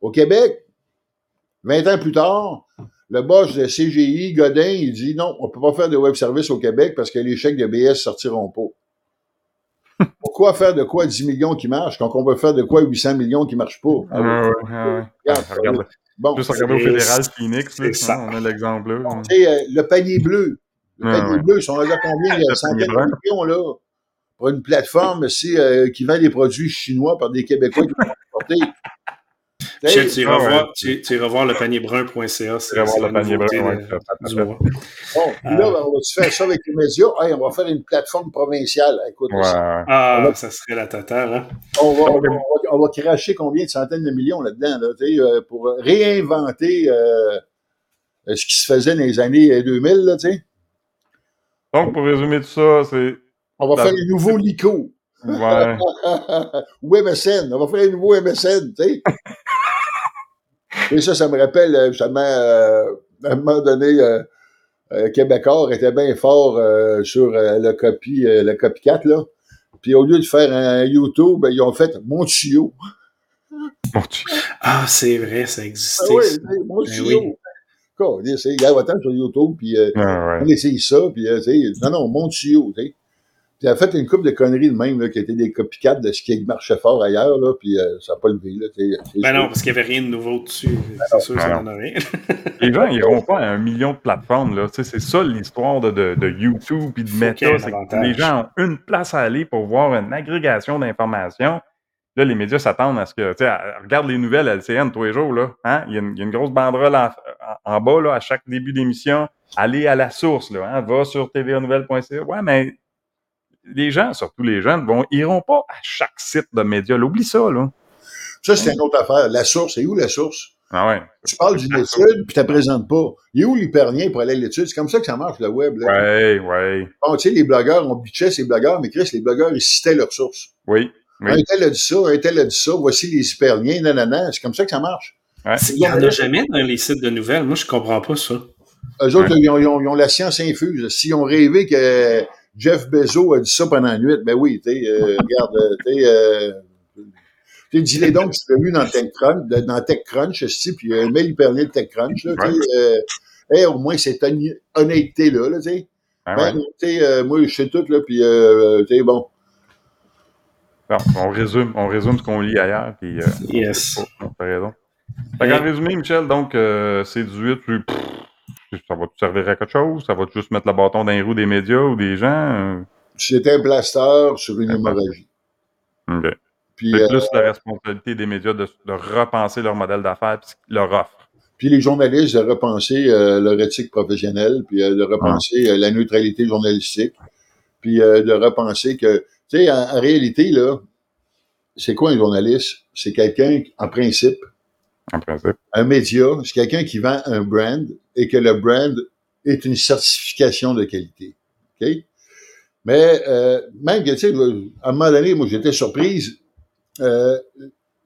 Au Québec, 20 ans plus tard, le boss de CGI, Godin, il dit non, on peut pas faire de web service au Québec parce que les chèques de BS sortiront pas. <laughs> Pourquoi faire de quoi 10 millions qui marchent quand on peut faire de quoi 800 millions qui marchent pas? Ah, ouais, ouais, regarde, bon, Juste regarder au fédéral Phoenix, là, ça. on a l'exemple là. Bon, euh, le panier bleu. Le panier bleu, si on a combien? Il y a centaines de millions là. Pour une plateforme aussi, euh, qui vend des produits chinois par des Québécois qui vont importer. Michel, tu iras, voir, tu, tu iras voir le panier-brun.ca. C'est voir le panier-brun, Bon, puis là, on va-tu faire ça avec les médias? Hey, on va faire une plateforme provinciale. Écoute, Ah, ça serait la totale. Hein? On, va, on, va, on, va, cracher combien de centaines de millions là-dedans, là, euh, pour réinventer euh, ce qui se faisait dans les années 2000, euh, là, tu sais. Donc, pour résumer tout ça, c'est... On va faire un nouveau LICO. Ouais. <laughs> Ou MSN. On va faire un nouveau MSN, tu sais. <laughs> Et ça, ça me rappelle euh, justement, euh, à un moment donné, euh, euh Québécois était bien fort sur le copy, le copycat, là. Puis au lieu de faire un YouTube, ben, ils ont fait mon tuyau. Ah, c'est vrai, ça existait. Ah oui, mon ben tuyau. Oui. Quoi, il y a sur YouTube, puis ah, ouais. on essaye ça, puis non, non, mon tuyau, tu sais. Puis elle a fait une coupe de conneries de même, là, qui étaient des copycats de ce qui marchait fort ailleurs, là, puis euh, ça n'a pas levé. Là, ben non, parce qu'il n'y avait rien de nouveau dessus. Ben c'est sûr ça n'en a rien. <laughs> Les gens n'iront pas à un million de plateformes. Là. C'est ça l'histoire de, de, de, YouTube et de Meta. les gens ont une place à aller pour voir une agrégation d'informations. Là, les médias s'attendent à ce que, tu sais, regarde les nouvelles LCN tous les jours, là. Hein? Il, y a une, il y a une grosse banderole en, en bas, là, à chaque début d'émission, aller à la source, là, hein, va sur tvanouvelle.ca. Ouais, mais les gens, surtout les jeunes, vont, iront pas à chaque site de médias. Oublie ça, là. Ça, c'est une autre affaire. La source, c'est où la source? Ah ouais. Tu parles d'une étude, puis tu la présentes pas. Il est où l'hyperlien pour aller à l'étude? C'est comme ça que ça marche, le web. Là. Ouais, ouais. Bon, tu sais, les blogueurs, on bitchait ces blogueurs, mais Chris, les blogueurs, ils citaient leurs sources. Oui. oui. Un tel a dit ça, un tel a dit ça, voici les hyperliens, nanana. C'est comme ça que ça marche. Ouais. Il n'y en a jamais dans les sites de nouvelles. Moi, je comprends pas ça. Eux autres, ils, ont, ils, ont, ils, ont, la science infuse. S'ils ont rêvé que Jeff Bezos a dit ça pendant la nuit, ben oui, tu sais, euh, <laughs> regarde, tu sais, euh, dis-les donc, tu l'as vu dans TechCrunch, dans TechCrunch, puis euh, mets l'hyperlien de TechCrunch, là, tu sais, euh, hey, au moins cette honnêteté-là, là, tu sais. Ah Ben, ouais. tu sais, euh, moi, je sais tout, là, puis, euh, tu sais, bon. Bon, on résume, on résume ce qu'on lit ailleurs, puis euh, Yes. oh, t'as raison. Fait qu'en résumé, Michel, donc, euh, c'est 18, puis, pff, ça va te servir à quelque chose? Ça va te juste mettre le bâton dans les roues des médias ou des gens? euh? C'était un blaster sur une hémorragie. OK. Puis, C'est euh, plus la responsabilité des médias de, de repenser leur modèle d'affaires puis leur offre. puis les journalistes de repenser euh, leur éthique professionnelle, puis euh, de repenser euh, la neutralité journalistique, puis euh, de repenser que, tu sais, en, en réalité, là, c'est quoi un journaliste? C'est quelqu'un, en principe, Un média, c'est quelqu'un qui vend un brand et que le brand est une certification de qualité. OK? Mais euh, même que, tu sais, à un moment donné, moi, j'étais surprise. euh,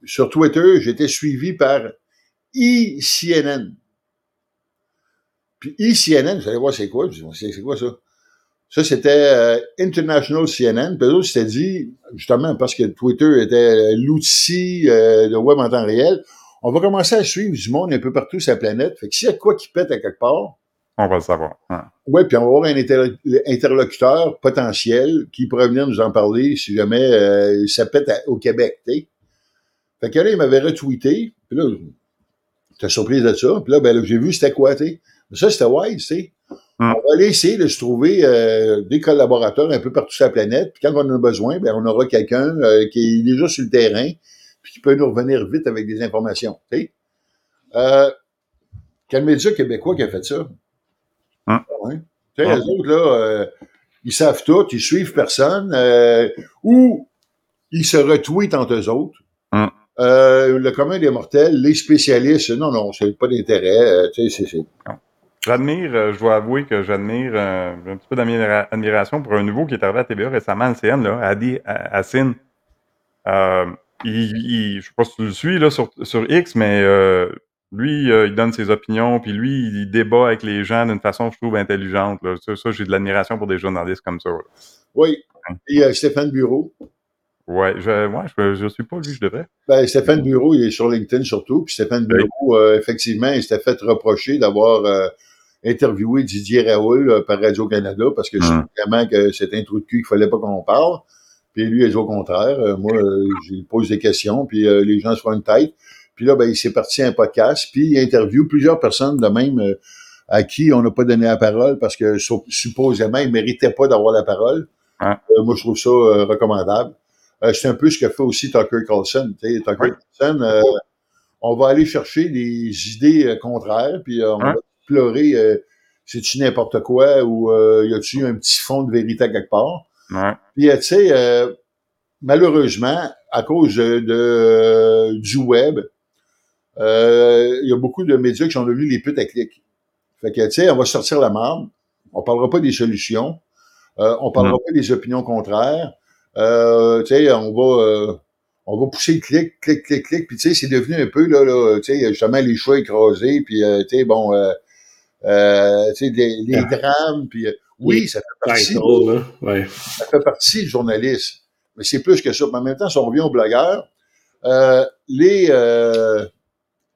sur Twitter, j'étais suivi par eCNN. Puis eCNN, j'allais voir c'est quoi? C'est quoi ça? Ça, c'était euh, International CNN. Puis l'autre s'était dit, justement, parce que Twitter était l'outil de web en temps réel, on va commencer à suivre du monde un peu partout sur la planète. Fait que s'il y a de quoi qui pète à quelque part, On va le savoir. Ouais. ouais, puis on va avoir un inter- interlocuteur potentiel qui pourrait venir nous en parler si jamais euh, ça pète à- au Québec, tu. Fait que là, il m'avait retweeté, puis là, j'étais surprise de ça. Puis là, ben, là, j'ai vu c'était quoi, tu. Ça, c'était wise, tu. Hmm. On va aller essayer de se trouver euh, des collaborateurs un peu partout sur la planète. Puis quand on en a besoin, ben, on aura quelqu'un euh, qui est déjà sur le terrain, puis qui peut nous revenir vite avec des informations. Euh, quel média québécois qui a fait ça? Tu sais, Hmm. les autres, là, euh, ils savent tout, ils suivent personne, euh, ou ils se retweetent entre eux autres. Hmm. Euh, le commun des mortels, les spécialistes, non, non, c'est pas d'intérêt. J'admire, je dois avouer que j'admire j'ai un petit peu d'admiration pour un nouveau qui est arrivé à TVA récemment, le CN, là, Adi Hassin. Il, il, je sais pas si tu le suis là, sur, sur X, mais euh, lui, euh, il donne ses opinions, puis lui, il débat avec les gens d'une façon, je trouve, intelligente. Là. Ça, ça, j'ai de l'admiration pour des journalistes comme ça. là. Oui. Et euh, Stéphane Bureau. Ouais, je, ouais, je, je suis pas lui, je devrais. Ben, Stéphane Bureau, il est sur LinkedIn surtout. Puis Stéphane Oui. Bureau, effectivement, il s'était fait reprocher d'avoir interviewé Didier Raoul par Radio-Canada parce que Hmm. c'est vraiment que c'est un trou de cul qu'il fallait pas qu'on parle. Puis lui, il est au contraire. Euh, moi, euh, je pose des questions, puis euh, les gens se font une tête. Puis là, ben, il s'est parti à un podcast, puis il interviewe plusieurs personnes de même euh, à qui on n'a pas donné la parole parce que sup- supposément, ils méritaient pas d'avoir la parole. Moi, je trouve ça euh, recommandable. Euh, c'est un peu ce que fait aussi Tucker Carlson. Tucker. Carlson, euh, on va aller chercher des idées contraires, puis euh, on va euh, c'est-tu n'importe quoi ou euh, y a-tu un petit fond de vérité à quelque part? Ouais. Puis, euh, tu sais, euh, malheureusement, à cause de, de- du web, euh, il y a beaucoup de médias qui sont devenus les putes à clics. Fait que, tu sais, on va sortir la marde, on parlera pas des solutions, euh, on parlera pas des opinions contraires, euh, tu sais, on va... euh, on va pousser le clic, clic, clic, clic, puis tu sais, c'est devenu un peu, là, là tu sais, justement, les choix écrasés, puis, euh, tu sais, bon, euh, euh, tu sais, des- les drames, puis euh, oui, ça fait partie. Ouais. ça fait partie du journalisme. Mais c'est plus que ça. Mais en même temps, si on revient aux blogueurs, euh, les, euh,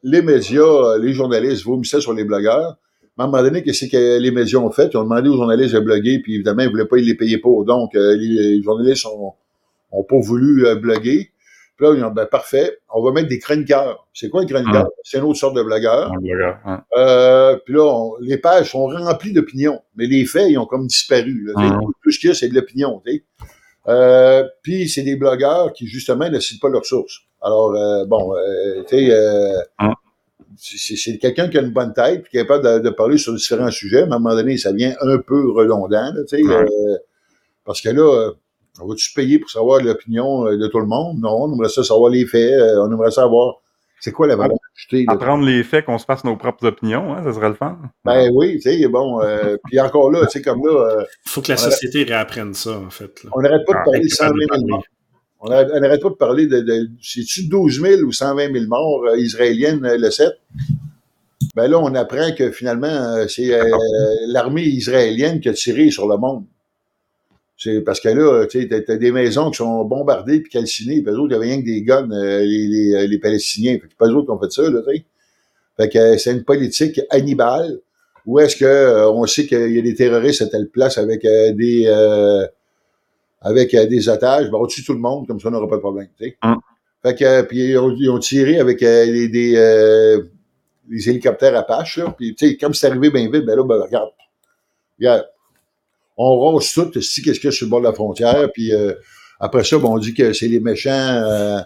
les médias, les journalistes vomissaient sur les blogueurs. Mais à un moment donné, qu'est-ce que les médias ont fait? Ils ont demandé aux journalistes de bloguer, puis évidemment, ils ne voulaient pas les payer pour. Donc, euh, les, les journalistes ont, ont pas voulu euh, bloguer. Puis là, ils ont dit, ben, parfait, on va mettre des chroniqueurs. C'est quoi un chroniqueur? C'est une autre sorte de blogueur. Un blogueur, ouais. Euh, puis là, on- les pages sont remplies d'opinions, mais les faits, ils ont comme disparu. Là. Mhm. Tout ce qu'il y a, c'est de l'opinion. tu sais. Euh, puis c'est des blogueurs qui, justement, ne citent pas leurs sources. Alors, euh, bon, euh, tu sais, euh, Mhm. c'est quelqu'un qui a une bonne tête, qui est capable de, parler sur différents sujets, mais à un moment donné, ça devient un peu redondant, tu sais, euh, parce que là, on va-tu payer pour savoir l'opinion de tout le monde? Non, on aimerait ça savoir les faits, on aimerait savoir c'est quoi la valeur ajoutée. Apprendre les faits, qu'on se fasse nos propres opinions, hein, ça serait le fun. Ben oui, tu sais, bon, <laughs> puis encore là, tu sais, comme là... Il faut que la société réapprenne ça, en fait. On n'arrête pas de parler de 120 000 morts. On n'arrête pas de parler de, de c'est-tu 12 000 ou 120 000 morts euh, israéliennes euh, le 7? Ben là, on apprend que finalement, euh, c'est l'armée israélienne qui a tiré sur le monde. C'est parce que là, tu sais, t'as des maisons qui sont bombardées puis calcinées, puis eux autres, il y avait rien que des guns, les, les, les, Palestiniens. Fait que pas eux autres qui ont fait ça, là, tu sais. Fait que c'est une politique hannibale où est-ce que on sait qu'il y a des terroristes à telle place avec des avec euh, des otages, ben, on tue tout le monde, comme ça, on n'aura pas de problème. Tu sais. Hum. Fait que, puis ils ont, tiré avec euh, des, des, euh, des, hélicoptères Apache, là, puis tu sais, comme c'est arrivé bien vite, ben là, ben, regarde, regarde, on rose tout, si qu'est-ce qu'il y a sur le bord de la frontière, puis après ça, ben, on dit que c'est les méchants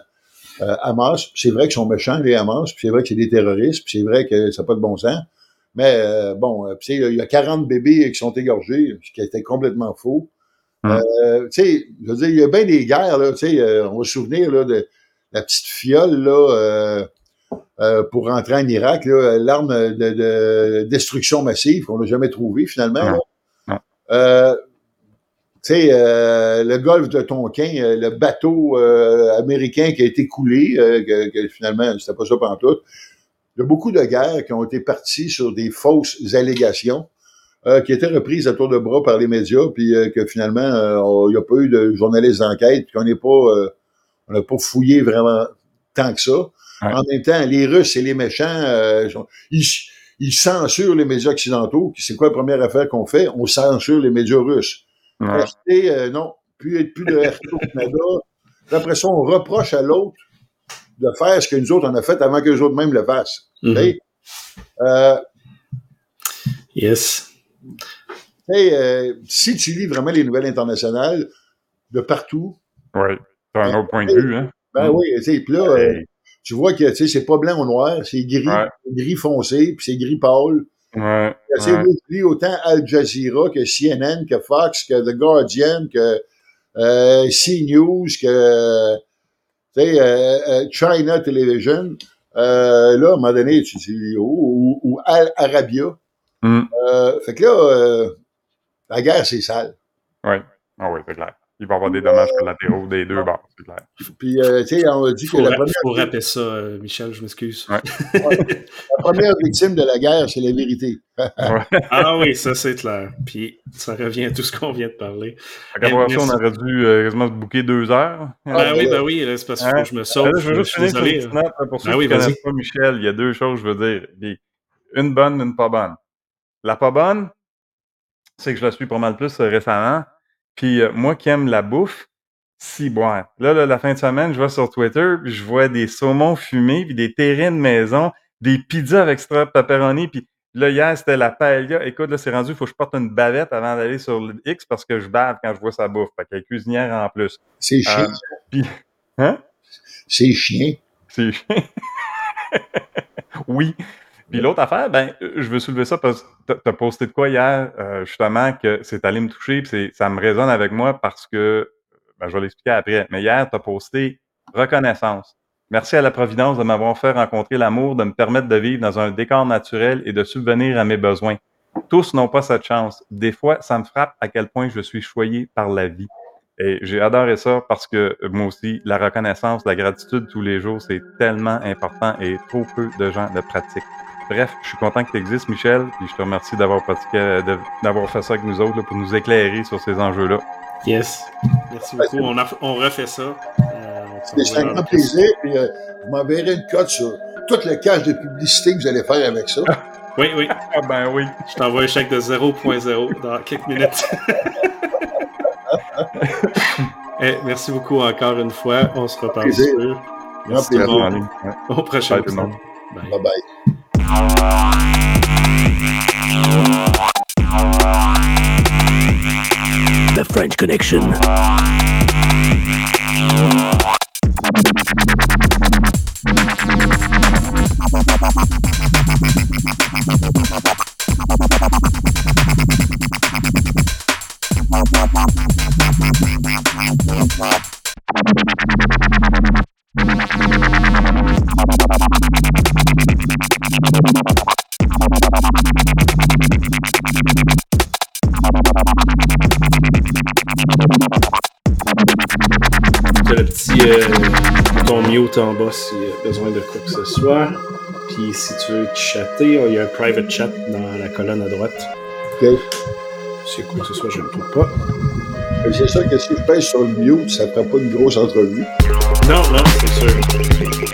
Hamas, c'est vrai qu'ils sont méchants, les Hamas, puis c'est vrai que c'est des terroristes, puis c'est vrai que ça n'a pas de bon sens, mais bon, puis il y a 40 bébés qui sont égorgés, ce qui était complètement faux. Hum. Euh, tu sais, je veux dire, il y a bien des guerres, là, tu sais, euh, on va se souvenir, là, de la petite fiole, là, euh, euh pour rentrer en Irak, l'arme de, de, destruction massive qu'on n'a jamais trouvée, finalement. Euh, tu sais, le golfe de Tonkin, le bateau américain qui a été coulé, que, que, finalement, c'était pas ça tout. Il y a beaucoup de guerres qui ont été parties sur des fausses allégations. Euh, qui était reprise à tour de bras par les médias, puis euh, que finalement, euh, il n'y a pas eu de journalistes d'enquête, puis qu'on n'est pas, on n'a pas fouillé vraiment tant que ça. En même temps, les Russes et les méchants, ils, ils, censurent les médias occidentaux. C'est quoi la première affaire qu'on fait? On censure les médias russes. Ouais. non, plus, plus de RT au Canada. Après ça, on reproche à l'autre de faire ce que nous autres, on a fait avant que les autres même le fassent. Mm yes. Hey, euh, si tu lis vraiment les nouvelles internationales de partout. Oui, c'est un autre point de vue, hein? Ben oui, tu sais, puis là, euh, tu vois que c'est pas blanc ou noir, c'est gris, gris foncé, puis c'est gris pâle. Ouais. Tu lis autant Al Jazeera que CNN, que Fox, que The Guardian, que euh, CNews, que euh, China Television. là, à un moment donné, tu dis, ou, ou Al Arabia. Mm. Euh, fait que là, euh, la guerre, c'est sale. Oui, ah oui, c'est clair. Il va y avoir des dommages collatéraux des deux bords, c'est clair. Puis, euh, tu sais, on a dit que la première. Il faut rappeler ça, euh, Michel, je m'excuse. <laughs> Ouais. la première victime de la guerre, c'est la vérité. <laughs> ah oui, ça, c'est clair. Puis, ça revient à tout ce qu'on vient de parler. À ça, on aurait dû euh, quasiment se bouquer deux heures. Ben oui, ben oui, c'est parce que hein? je me sauve. je veux juste finir sur une note, pour ceux ben qui ne connaissent pas Michel. Il y a deux choses, je veux dire. Une bonne, une pas bonne. La pas bonne, c'est que je la suis pas mal plus euh, récemment. Puis euh, moi qui aime la bouffe, si boire. Là, là, la fin de semaine, je vois sur Twitter, puis je vois des saumons fumés, puis des terrines de maison, des pizzas avec extra pepperoni, puis là, hier, c'était la paella. Écoute, là, c'est rendu, il faut que je porte une bavette avant d'aller sur le X parce que je bave quand je vois sa bouffe. Fait qu'elle cuisinière en plus. C'est euh, chien. puis, hein? C'est chien. C'est chien. <laughs> oui. Puis l'autre affaire, ben, je veux soulever ça parce que tu as posté de quoi hier, euh, justement, que c'est allé me toucher, puis ça me résonne avec moi parce que, ben, je vais l'expliquer après, mais hier, tu as posté reconnaissance. Merci à la Providence de m'avoir fait rencontrer l'amour, de me permettre de vivre dans un décor naturel et de subvenir à mes besoins. Tous n'ont pas cette chance. Des fois, ça me frappe à quel point je suis choyé par la vie. Et j'ai adoré ça parce que moi aussi, la reconnaissance, la gratitude tous les jours, c'est tellement important et trop peu de gens le pratiquent. Bref, je suis content que tu existes, Michel, et je te remercie d'avoir pratiqué, d'avoir fait ça avec nous autres pour nous éclairer sur ces enjeux-là. Yes. Merci beaucoup. On, on refait ça. Euh, C'est un grand plaisir. Puis, euh, vous m'enverrez une cote sur toute le cache de publicité que vous allez faire avec ça. <laughs> oui, oui. Ah ben oui. Je t'envoie un chèque de 0.0 dans quelques minutes. hey, <laughs> eh, merci beaucoup encore une fois. On se reparle. Merci. Au prochain. Bye, bye. bye. The French Connection. le petit euh, bouton mute en bas si a besoin de quoi que ce soit. Puis si tu veux chatter, il y a un private chat dans la colonne à droite. Ok. C'est quoi que ce soit, je ne trouve pas. C'est sûr que si je pêche sur le mute, ça ne prend pas une grosse entrevue. Non, non, c'est sûr.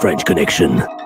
French Connection.